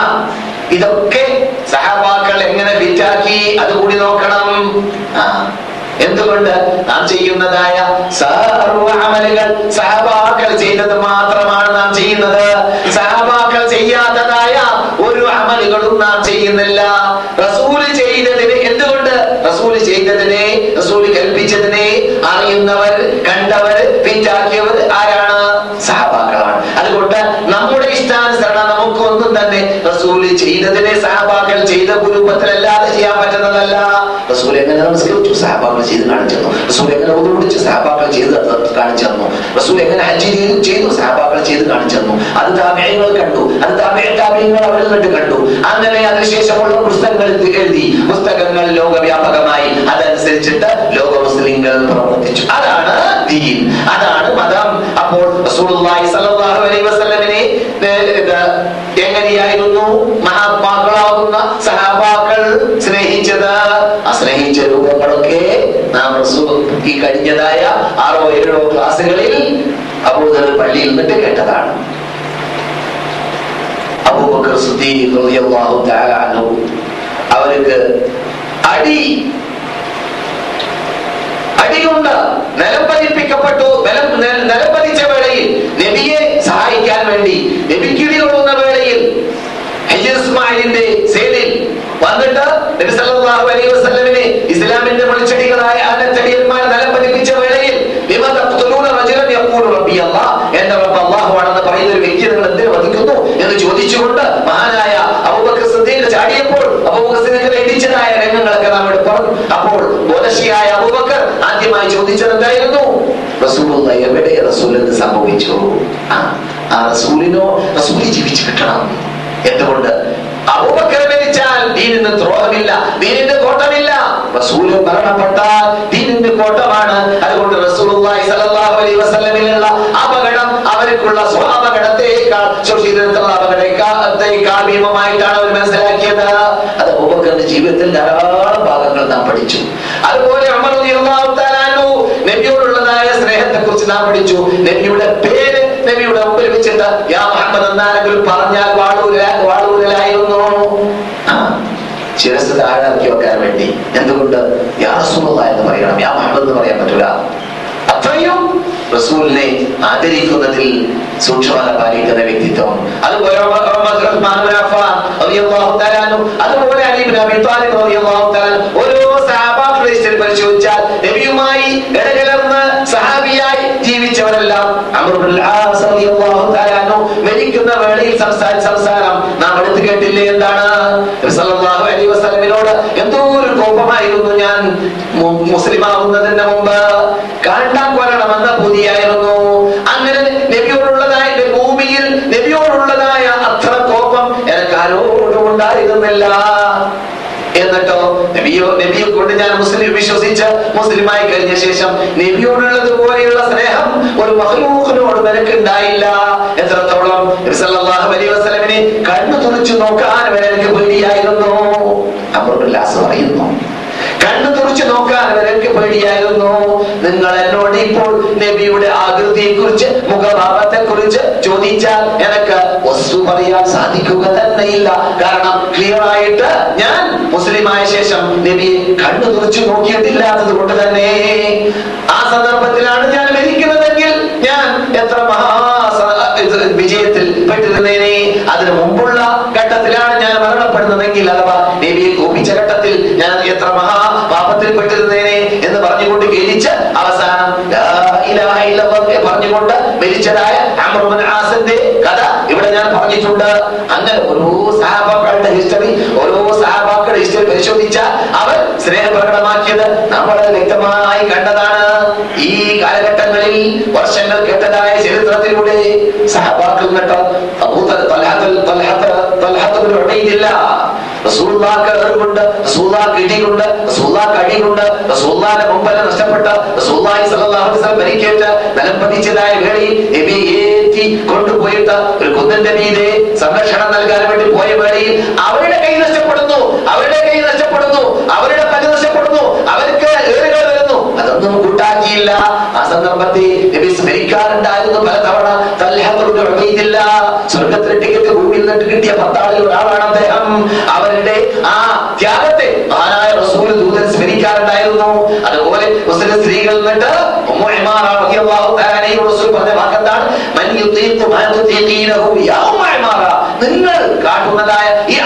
ഇതൊക്കെ സഹവാക്കൾ എങ്ങനെ ഫിറ്റാക്കി അതുകൂടി നോക്കണം? എന്തുകൊണ്ട്? നാം ചെയ്യുന്നതായ സർവ അമലുകൾ സഹബാക്കൾ ചെയ്തത് മാത്രമാണ് നാം ചെയ്യുന്നത് സഹബാക്കൾ ചെയ്യാത്തതായ ഒരു അമലുകളും നാം ചെയ്യുന്നില്ല. റസൂൽ ചെയ്തതിന് എന്തുകൊണ്ട്? റസൂൽ ചെയ്തതിനെ റസൂൽ കൽപ്പിച്ചതിനെ അറിയുന്നവർ കണ്ടവർ പിറ്റാക്കിയവർ ആരാണ്? സഹബാക്കളാണ്. അതുകൊണ്ട് നമ്മുടെ ഇഷ്ടാനുസരണം നമുക്കൊന്നും തന്നെ റസൂൽ ചെയ്തതിനെ സഹബാക്കൾ ചെയ്ത കുടുംബത്തിലല്ലാതെ ചെയ്യാൻ പറ്റുന്നതല്ല. റസൂൽ എങ്ങനെ നമസ്കരിച്ചു സഹാബാക്കൾ ചെയ്ത് കാണിച്ചു തന്നു റസൂൽ എങ്ങനെ ഉതുപിടിച്ചു സഹാബാക്കൾ ചെയ്ത് കാണിച്ചു തന്നു റസൂൽ എങ്ങനെ ഹജ്ജ് ചെയ്തു സഹബാക്കൾ ചെയ്ത് കാണിച്ചു തന്നു അത് താപയങ്ങൾ കണ്ടു. അത് താപയങ്ങൾ അവരിൽ നിന്നിട്ട് കണ്ടു. അങ്ങനെ അതിനുശേഷമുള്ള പുസ്തകങ്ങൾ എഴുതി. പുസ്തകങ്ങൾ ലോകവ്യാപകമായി. അതനുസരിച്ചിട്ട് ലോക മുസ്ലിങ്ങൾ പ്രവർത്തിച്ചു. അതാണ് ദീൻ. അതാണ് മതം. അപ്പോൾ വസല്ലമിനെ എങ്ങനെയായിരുന്നു? മഹാത്മാക്കളാകുന്ന സഹാബാക്കൾ സ്നേഹിച്ചത് രൂപങ്ങളൊക്കെ നാം ഈ കഴിഞ്ഞതായ ആറോ ഏഴോ ക്ലാസ്സുകളിൽ അബൂദർ പള്ളിയിൽ നിന്നിട്ട് കേട്ടതാണ്. അബൂബക്കർ അവർക്ക് അടി അടികൊണ്ട് നിലം പതിപ്പിക്കപ്പെട്ടു. നിലം നെ- വേളയിൽ നബിയെ സഹായിക്കാൻ വേണ്ടി നബിക്കിടി കൊള്ളുന്ന വേളയിൽ ഹജ്ജ് ഇസ്മായിലിന്റെ സേനയിൽ വന്നിട്ട് നബി അലൈഹി വസല്ലമിനെ ഇസ്ലാമിന്റെ വിളിച്ചടികളായ ആനച്ചടിയന്മാർ നിലം പതിപ്പിച്ച വേളയിൽ എന്റെ റബ്ബ് അല്ലാഹു ആണെന്ന് പറയുന്ന ഒരു വ്യക്തിയെ നിങ്ങൾ എന്ന് ചോദിച്ചുകൊണ്ട് മഹാനായ അബൂബക്കർ സിദ്ദീഖ് ചാടിയപ്പോൾ അബൂബക്കർ സിദ്ദീഖിനെ ഇടിച്ചതായ രംഗങ്ങളൊക്കെ നാം പറഞ്ഞു. അപ്പോൾ ബോധശിയായ അബൂബക്കർ ആദ്യമായി ചോദിച്ചത് റസൂലുള്ള എവിടെ റസൂൽ എന്ന് സംഭവിച്ചു? ആ റസൂലിനോ റസൂലി ജീവിച്ചു കിട്ടണം. എന്തുകൊണ്ട്? അബൂബക്കർ മരിച്ചാൽ ദീനിന് ദ്രോഹമില്ല ദീനിന്റെ കോട്ടമില്ല. റസൂൽ മരണപ്പെട്ടാൽ ദീനിന്റെ കോട്ടമാണ്. അതുകൊണ്ട് റസൂലുള്ളാഹി സ്വല്ലല്ലാഹു അലൈഹി വസല്ലമിലുള്ള അപകടം അവർക്കുള്ള സ്വാപകടത്തേക്കാൾ ശരീരത്തിലുള്ള അപകടത്തേക്കാൾ ഭീമമായിട്ടാണ് അവർ മനസ്സിലാക്കിയത്. അത് അബൂബക്കറിന്റെ ജീവിതത്തിൽ ധാരാളം ഭാഗങ്ങൾ നാം പഠിച്ചു. അതുപോലെ അമർ നബിയോടുള്ളതായ സ്നേഹത്തെ കുറിച്ച് നാം പഠിച്ചു. നബിയുടെ പേര് നബിയുടെ മുമ്പിൽ വെച്ചിട്ട് യാ മുഹമ്മദ് എന്നാരെങ്കിലും പറഞ്ഞാൽ വാടൂല ശിരസ് താഴാക്കി വെക്കാൻ വേണ്ടി എന്തുകൊണ്ട്? യാ എന്ന് പറയണം. യാ മുഹമ്മദ് എന്ന് പറയാൻ പറ്റൂല. അത്രയും റസൂലിനെ ആദരിക്കുന്നതിൽ സൂക്ഷ്മത പാലിക്കുന്ന വ്യക്തിത്വം. അതുപോലെ ഓരോ നബിയുമായി സഹാബിയായി ജീവിച്ചവരെല്ലാം മരിക്കുന്ന വേളയിൽ സംസാരം നാം എടുത്തു കേട്ടില്ലേ എന്താണ് നബി സല്ലല്ലാഹു അലൈഹി വസല്ലമിനോട് എന്തോ ഒരു കോപമായിരുന്നു ഞാൻ. മുസ്ലിമാവുന്നതിന് മുമ്പ് കണ്ടാൻ കൊല്ലണമെന്ന പുതിയായിരുന്നു. അങ്ങനെ നബിയോടുള്ളതായ ഭൂമിയിൽ നബിയോടുള്ളതായ അത്ര കോപം എനിക്ക് ആരോടും ഉണ്ടായിരുന്നില്ല. എന്നിട്ടോ നബിയോ നബിയെ കൊണ്ട് ഞാൻ മുസ്ലിം വിശ്വസിച്ച് മുസ്ലിമായി കഴിഞ്ഞ ശേഷം നബിയോടുള്ളത് പോലെയുള്ള സ്നേഹം ഒരു മഹ്ലൂഖിനോട് നിനക്ക് ഉണ്ടായില്ല എത്രത്തോളം അലൈഹി വസല്ലമിനെ കണ്ണു തുറച്ചു നോക്കാൻ വരെ എനിക്ക് പേടിയായിരുന്നു അപ്പോൾ പറയുന്നു കണ്ണു തുറച്ചു നോക്കാൻ വരെ എനിക്ക് പേടിയായിരുന്നു നിങ്ങൾ എന്നോട് ഇപ്പോൾ നബിയുടെ ആകൃതിയെ കുറിച്ച് ചോദിച്ചാൽ എനിക്ക് വസ്തു പറയാൻ സാധിക്കുക തന്നെയില്ല. കാരണം ക്ലിയർ ആയിട്ട് ഞാൻ മുസ്ലിമായ ശേഷം നബിയെ കണ്ണു തുറച്ചു നോക്കിയിട്ടില്ലാത്തത് കൊണ്ട് തന്നെ ആ സന്ദർഭത്തിലാണ് ഞാൻ മരിക്കുന്നതെങ്കിൽ ഞാൻ എത്ര മഹാ വിജയത്തിൽ പെട്ടിരുന്നേനെ. അതിനു മുമ്പുള്ള ഘട്ടത്തിലാണ് ഞാൻ മരണപ്പെടുന്നതെങ്കിൽ അഥവാ നബിയെ ഘട്ടത്തിൽ ഞാൻ എത്ര മഹാ പാപത്തിൽ പെട്ടിരുന്നേനെ എന്ന് പറഞ്ഞുകൊണ്ട് ഗലിച്ച് അവസാനം പറഞ്ഞുകൊണ്ട് മരിച്ചതായ ആസിന്റെ കഥ ഇവിടെ ഞാൻ പറഞ്ഞിട്ടുണ്ട്. അങ്ങനെ ഓരോ സഹാബാക്കളുടെ ഹിസ്റ്ററി ഓരോ സഹാബാക്കളുടെ ഹിസ്റ്ററി പരിശോധിച്ച അവർ സ്നേഹം പ്രകടമാക്കിയത് നമ്മൾ വ്യക്തമായി കണ്ടതാണ്. ഈ കാലഘട്ടങ്ങളിൽ വർഷങ്ങൾ കേട്ടതായ ചരിത്രത്തിലൂടെ സഹപാക്കൾ കേട്ടോ റസൂലുള്ളാഹിക്ക് അറിവുണ്ട് റസൂലുള്ളാഹിക്ക് ഇടിയുണ്ട് റസൂലുള്ളാഹിക്ക് അടിയുണ്ട് റസൂല്ലാന്റെ മുമ്പല നഷ്ടപ്പെട്ട റസൂല്ലായി സല്ലല്ലാഹു അലൈഹി വസല്ലം പരിക്കേറ്റ നിലം പതിച്ചതായ വേളയിൽ നബി ഏറ്റി കൊണ്ടുപോയിട്ട് ഒരു കുന്നന്റെ മീതെ സംരക്ഷണം നൽകാൻ വേണ്ടി പോയ വേളയിൽ അവരുടെ കൈ നഷ്ടപ്പെടുന്നു അവരുടെ കൈ നഷ്ടപ്പെടുന്നു അവരുടെ പല നഷ്ടപ്പെടുന്നു അവർക്ക് ഏറുകൾ വരുന്നു. അതൊന്നും കൂട്ടാക്കിയില്ല. ആ സന്ദർഭത്തിൽ നബി സ്മരിക്കാറുണ്ടായിരുന്നു പലതവണ സ്വർഗത്തിലെ ടിക്കറ്റ് ഭൂമിയിൽ നിന്ന് കിട്ടിയ പത്താളിൽ ഒരാളാണ് അദ്ദേഹം. അവരുടെ ആ ത്യാഗത്തെ മഹാനായ റസൂൽ ദൂതൻ സ്മരിക്കാറുണ്ടായിരുന്നു. അതുപോലെ മുസ്ലിം സ്ത്രീകൾ റസൂൽ പറഞ്ഞ കാട്ടുന്നതായ ഈ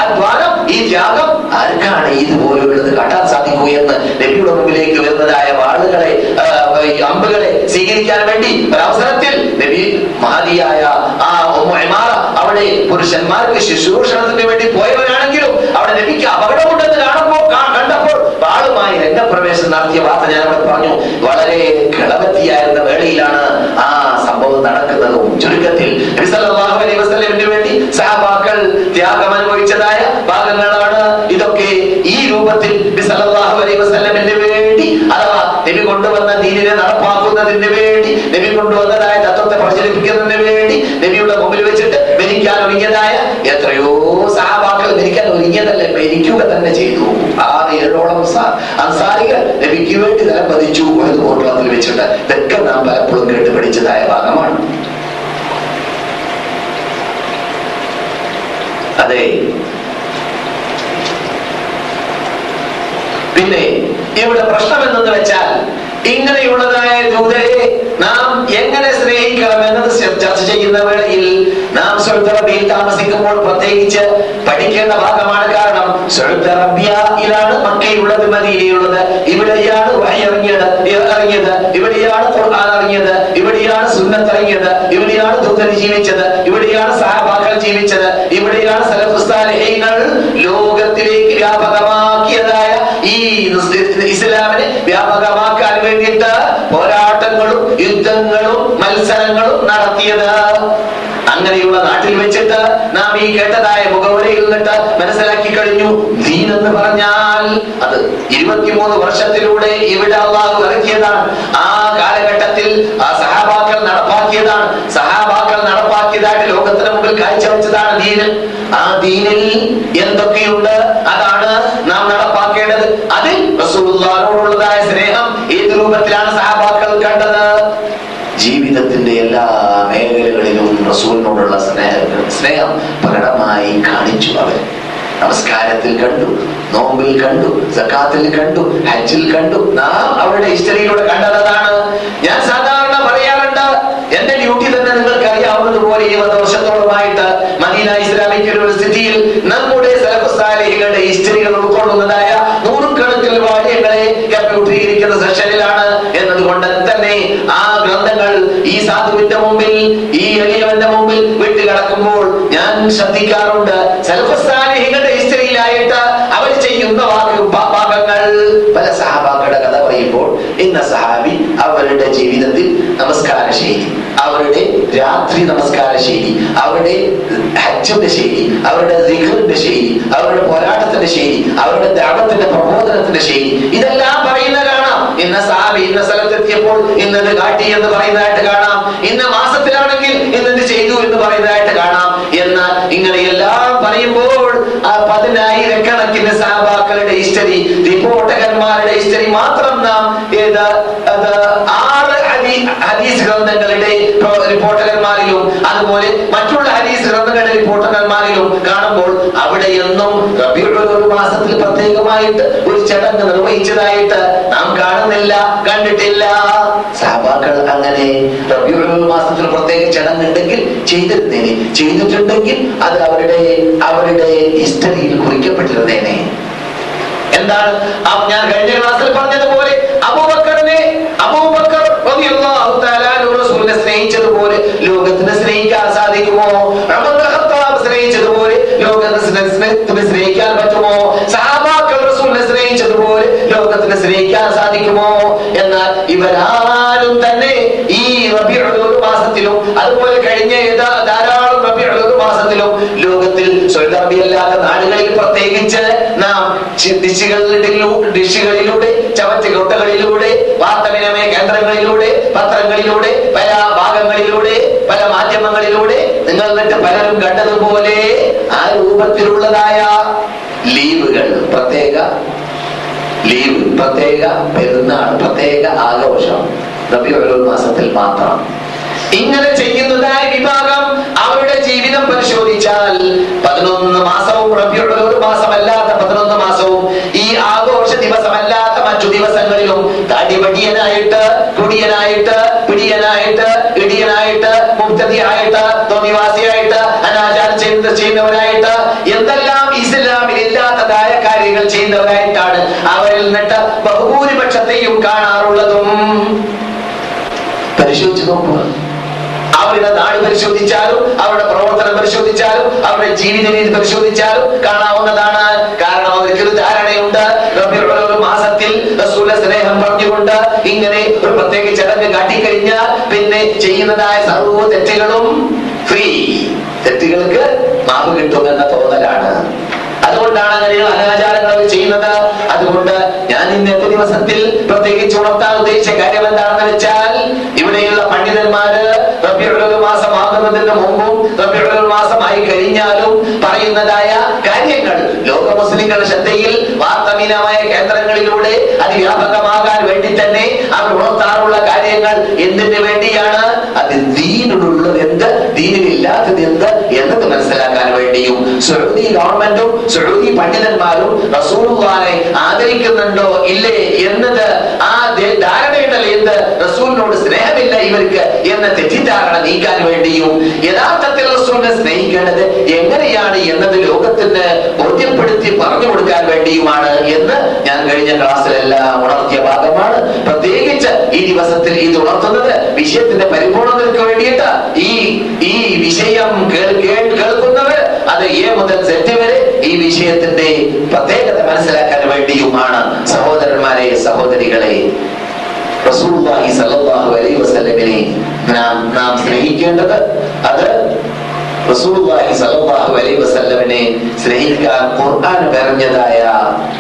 ഈ അമ്പുകളെ സ്വീകരിക്കാൻ വേണ്ടി ഒരവസരത്തിൽ നബി ആ അവിടെ പുരുഷന്മാർക്ക് ശുശ്രൂഷണത്തിന് വേണ്ടി പോയവരാണെങ്കിലും അവിടെ ലഭിക്കുക അപകടമുണ്ടെന്ന് കാണുമ്പോൾ കണ്ടപ്പോൾ വാളുമായി രംഗപ്രവേശം നടത്തിയ വാർത്ത ഞാൻ അവിടെ പറഞ്ഞു വളരെ കിളവത്തിയായിരുന്ന വേളയിലാണ് ആ സംഭവം നടക്കുന്നത്. ചുരുക്കത്തിൽ വേണ്ടി സഹാബാക്കൾ ത്യാഗം അനുഭവിച്ചതായ മരിക്കുക തന്നെ ചെയ്തു. ആറ് ഏഴോളം അൻസാരികൾ നബിക്ക് വേണ്ടി തന്നെ പതിച്ചു എന്ന് കോട്ടളത്തിൽ വെച്ചിട്ട് ഇതൊക്കെ നാം പലപ്പോഴും കേട്ട് പഠിച്ചതായ ഭാഗമാണ്. അതെ. പിന്നെ ഇവിടെ പ്രശ്നം എന്തെന്ന് വെച്ചാൽ ഇങ്ങനെയുള്ളതായ ദൂതരെ നാം എങ്ങനെ സ്നേഹിക്കണം എന്നത് ചർച്ച ചെയ്യുന്ന വേളയിൽ നാം സുഹൃത്തറബിയിൽ താമസിക്കുമ്പോൾ പ്രത്യേകിച്ച് പഠിക്കേണ്ട ഭാഗമാണ് കാരണം സുഹൃത്തറബിയയിലാണ് മക്കയുള്ളത് മദീനയുള്ളത് ഇവിടെയാണ് ഇറങ്ങിയത് ഇറങ്ങിയത് ഇവിടെയാണ് ഖുർആൻ ഇറങ്ങിയത് ഇവിടെയാണ് സുന്നത്ത് ഇറങ്ങിയത് ഇവിടെയാണ് ദൂതൻ ജീവിച്ചത് ഇവിടെയാണ് സഹാബാക്കൾ ജീവിച്ചത് ഇവിടെയാണ് സലഫുസ്താലിഹീങ്ങൾ ലോകത്തിലേക്ക് വ്യാപകമാക്കിയതായ ഈ ഇസ്ലാമിനെ വ്യാപകമാക്കാൻ വേണ്ടിയിട്ട് പോരാട്ടങ്ങളും യുദ്ധങ്ങളും മത്സരങ്ങളും നടത്തിയത്. അങ്ങനെയുള്ള നാട്ടിൽ വെച്ചിട്ട് നാം ഈ കേട്ടതായ മുഖവരയിൽ നിന്നിട്ട് മനസ്സിലാക്കി കഴിഞ്ഞു. ദീൻ എന്ന് പറഞ്ഞാൽ അത് ഇരുപത്തിമൂന്ന് വർഷത്തിലൂടെ ഇവിടെ അള്ളാഹു ഇറക്കിയതാണ്. ആ കാലഘട്ടത്തിൽ ആ സഹാബാക്കൾ നടപ്പാക്കിയതാണ്. സഹാബാക്കൾ നടപ്പാക്കിയതായിട്ട് ലോകത്തിന് മുമ്പിൽ കാഴ്ചവെച്ചതാണ് ദീന് ആ ദീനിൽ എന്തൊക്കെയുണ്ട്? അതാണ് നാം നടപ്പാക്കേണ്ടത് അതിൽ റസൂലുള്ളാഹിനോടുള്ളതായ സ്നേഹം ഏത് രൂപത്തിലാണ് സഹാബാക്കൾ കണ്ടത്. ജീവിതത്തിന്റെ എല്ലാ മേഖലകളിലും റസൂലിനോടുള്ള സ്നേഹം സ്നേഹം പ്രകടമായി കാണിച്ചു അവർ നമസ്കാരത്തിൽ കണ്ടു നോമ്പിൽ കണ്ടു സക്കാത്തിൽ കണ്ടു ഹജ്ജിൽ കണ്ടു. നാം അവരുടെ ഹിസ്റ്ററിയിലൂടെ കണ്ടതാണ് ഞാൻ സാധാരണ പറയാറുണ്ട് എന്റെ ഡ്യൂട്ടി തന്നെ നിങ്ങൾക്ക് അറിയാവുന്നത് പോലെ ഇരുപത് വർഷത്തോളമായിട്ട് മദീന ഇസ്ലാമിക് യൂണിവേഴ്സിറ്റിയിൽ നമ്മുടെ സലഫസാലികളുടെ ഹിസ്റ്ററികൾ ഉൾക്കൊള്ളുന്നതായി റസൂലിന്റെ മുമ്പിൽ ഈ എളിയവന്റെ മുമ്പിൽ വിട്ട് കിടക്കുമ്പോൾ ഞാൻ ശ്രദ്ധിക്കാറുണ്ട്. സൽഫസ്ഥാനികളുടെ ഹിസ്റ്ററിയിലായിട്ട് അവർ ചെയ്യുന്ന ഭാഗങ്ങൾ. പല സഹാബാക്കളുടെ കഥ പറയുമ്പോൾ ഇന്ന സഹാബി അവരുടെ ജീവിതത്തിൽ നമസ്കാരം ശൈലി അവരുടെ രാത്രി നമസ്കാര ശൈലി അവരുടെ ഹജ്ജിന്റെ ശൈലി അവരുടെ ദിഖറിന്റെ ശൈലി അവരുടെ പോരാട്ടത്തിന്റെ ശൈലി അവരുടെ ദാപത്തിന്റെ പ്രബോധനത്തിന്റെ ശൈലി. ഇതെല്ലാം പറയുന്ന കാണാം. ഇന്ന സഹാബി ഇന്ന സ്ഥലത്തെത്തിയപ്പോൾ ഇന്നത് കാട്ടി എന്ന് പറയുന്നതായിട്ട് കാണാം. ഇന്ന മാസത്തിലാണെങ്കിൽ ഇന്നത് ചെയ്തു എന്ന് പറയുന്നതായിട്ട് കാണാം. എന്നാൽ ഇങ്ങനെയെല്ലാം പറയുമ്പോൾ ആ പതിനായിരക്കണക്കിന് സാബാക്കളുടെ ഹിസ്റ്ററി റിപ്പോർട്ടകന്മാരുടെ ഹിസ്റ്ററി മാത്രം നാം ഏത് ഹദീസ് ഗ്രന്ഥങ്ങളുടെ റിപ്പോർട്ടർമാരിലും അതുപോലെ മറ്റുള്ള ഹദീസ് ഗ്രന്ഥങ്ങളുടെ റിപ്പോർട്ടകന്മാരിലും കാണുമ്പോൾ അവിടെ എന്നും ഒരു മാസത്തിൽ പ്രത്യേകമായിട്ട് ഒരു ചടങ്ങ് നിർവഹിച്ചതായിട്ട് നാം കാണുന്നില്ല കണ്ടിട്ടില്ല. സഹബാക്കൾ അങ്ങനെ മാസത്തിൽ പ്രത്യേക ചടങ്ങ് ഉണ്ടെങ്കിൽ ചെയ്തിരുന്നേനെ. ചെയ്തിട്ടുണ്ടെങ്കിൽ അത് അവരുടെ അവരുടെ ഹിസ്റ്ററിയിൽ കുറിക്കപ്പെട്ടിരുന്നേനെ. എന്താണ്? ഞാൻ കഴിഞ്ഞ ക്ലാസ്സിൽ പറഞ്ഞതുപോലെ അബൂബക്കറിനെ അബൂബക്കർ റളിയല്ലാഹു തആല അൻഹു റസൂലിനെ സ്നേഹിച്ചതുപോലെ ലോകത്തിനെ സ്നേഹിക്കാൻ സാധിക്കുമോ? സ്നേഹിച്ചതുപോലെ ലോകത്തിനെ സ്നേഹിക്കാൻ പറ്റുമോ? സഹാബാക്കൾ റസൂലിനെ സ്നേഹിച്ചതുപോലെ ലോകത്തിനെ സ്നേഹിക്കാൻ സാധിക്കുമോ? എന്നാൽ ഇവരാരും തന്നെ ഈ മാസത്തിലും അതുപോലെ കഴിഞ്ഞ ധാരാളം റബീഉൽ മാസത്തിലും ലോകത്തിൽ അല്ലാത്ത നാടുകളിൽ പ്രത്യേകിച്ച് നാം ഡിഷുകളിലൂടെ ഡിഷുകളിലൂടെ ചവറ്റുകൊട്ടകളിലൂടെ വാർത്താവിനിമയ കേന്ദ്രങ്ങളിലൂടെ പത്രങ്ങളിലൂടെ പല ഭാഗങ്ങളിലൂടെ പല മാധ്യമങ്ങളിലൂടെ നിങ്ങൾ എന്നിട്ട് പലരും കണ്ടതുപോലെ ആ രൂപത്തിലുള്ളതായ ലീവുകൾ. പ്രത്യേക ലീവ് പ്രത്യേക പെരുന്നാൾ പ്രത്യേക ആഘോഷം. ഓരോ മാസത്തിൽ മാത്രം. ഇങ്ങനെ ചെയ്യുന്നതായ വിഭാഗം പരിശോധിച്ചാൽ പതിനൊന്ന് മാസവും റബിയുൽ മാസമല്ലാത്ത പതിനൊന്ന് മാസവും ഈ ആഘോഷ ദിവസമല്ലാത്ത മറ്റു ദിവസങ്ങളിലും തടിപടിയനായിട്ട് കുടിയനായിട്ട് പിടിയനായിട്ട് ഇടിയനായിട്ട് മുക്തതിയായിട്ട് തോന്നിവാസിയായിട്ട് അനാചാരം ചെയ്ത് ചെയ്യുന്നവരായിട്ട് എന്തെല്ലാം ഇസ്ലാമിൽ ഇല്ലാത്തതായ കാര്യങ്ങൾ ചെയ്യുന്നവരായിട്ടാണ് അവരിൽ നിന്നിട്ട് ബഹുഭൂരിപക്ഷത്തെയും കാണാറുള്ളതും. പരിശോധിച്ച് നോക്കുക. അവരുടെ നാട് പരിശോധിച്ചാലും അവരുടെ പ്രവർത്തനം പരിശോധിച്ചാലും അവരുടെ ജീവിത രീതി പരിശോധിച്ചാലും കാണാവുന്നതാണ്. കാരണം അവർക്ക് ഒരു ധാരണയുണ്ട് മാസത്തിൽ സ്നേഹം പറഞ്ഞുകൊണ്ട് ഇങ്ങനെ ഒരു പ്രത്യേക ചടങ്ങ് കാട്ടിക്കഴിഞ്ഞാൽ പിന്നെ ചെയ്യുന്നതായ സർവ തെറ്റുകളും ഫ്രീ തെറ്റുകൾക്ക് മാപ്പ് കിട്ടുമെന്ന തോന്നലാണ്. അതുകൊണ്ടാണ് അങ്ങനെയുള്ള അനാചാരങ്ങൾ ചെയ്യുന്നത്. അതുകൊണ്ട് ഞാൻ ഇന്നത്തെ ദിവസത്തിൽ പ്രത്യേകിച്ച് ഉണർത്താൻ ഉദ്ദേശിച്ച കാര്യം എന്താണെന്ന് വെച്ചാൽ ഇവിടെയുള്ള പണ്ഡിതന്മാര് റബിയുൽ മാസമാകുന്നതിന് മുമ്പും റബിയുൽ മാസമായി കഴിഞ്ഞാലും പറയുന്നതായ കാര്യങ്ങൾ. ലോക മുസ്ലിങ്ങൾ ശ്രദ്ധയിൽ വാർത്താവിനിമയ കേന്ദ്രങ്ങളിലൂടെ അതിവ്യാപകമാകാൻ വേണ്ടി തന്നെ ആ ഗുണത്താറുള്ള കാര്യങ്ങൾ എന്തിനു വേണ്ടിയാണ്? അത് ദീനിലുള്ളത് എന്ത്? ദീനിലില്ലാത്തത് എന്ത്? എന്നത് മനസ്സിലാക്കാൻ വേണ്ടിയും സൗദി ഗവൺമെന്റും സൗദി പണ്ഡിതന്മാരും റസൂലുള്ളാനെ ആദരിക്കുന്നുണ്ടോ ഇല്ലേ എന്നത് ആ ധാരണയുണ്ടല്ലോ എന്ത്? റസൂലിനോട് സ്നേഹമില്ല ഇവർക്ക് എന്ന തെറ്റിദ്ധാരണ നീക്കാൻ വേണ്ടിയും യഥാർത്ഥത്തിൽ റസൂലിനെ സ്നേഹിക്കേണ്ടത് എങ്ങനെയാണ് എന്നത് ലോകത്തിന് ബോധ്യപ്പെടുത്തി പറഞ്ഞു കൊടുക്കാൻ വേണ്ടിയുമാണ്. എന്ന് ഞാൻ കഴിഞ്ഞ ക്ലാസ്സിലെല്ലാം ഉണർത്തിയ ഭാഗമാണ്. പ്രത്യേകിച്ച് ഈ ദിവസത്തിൽ ഇത് ഉണർത്തുന്നത് വിഷയത്തിന്റെ പരിപൂർണതയ്ക്ക് വേണ്ടിയിട്ട് ഈ ഈ വിഷയം കേൾ- കേൾ- കേൾക്കുന്നവർ അത് എ മുതൽ സെറ്റ് വരെ ഈ വിഷയത്തിന്റെ പ്രത്യേകത മനസ്സിലാക്കാൻ വേണ്ടിയുമാണ്. സഹോദരന്മാരെ സഹോദരികളെ സ്വല്ലല്ലാഹു അലൈഹി വസല്ലമിനെ നാം നാം സ്നേഹിക്കേണ്ടത്. അത് റസൂലുള്ളാഹി സ്വല്ലല്ലാഹു അലൈഹി വസല്ലമിനെ സ്നേഹിക്കാൻ ഖുർആൻ പറഞ്ഞതായ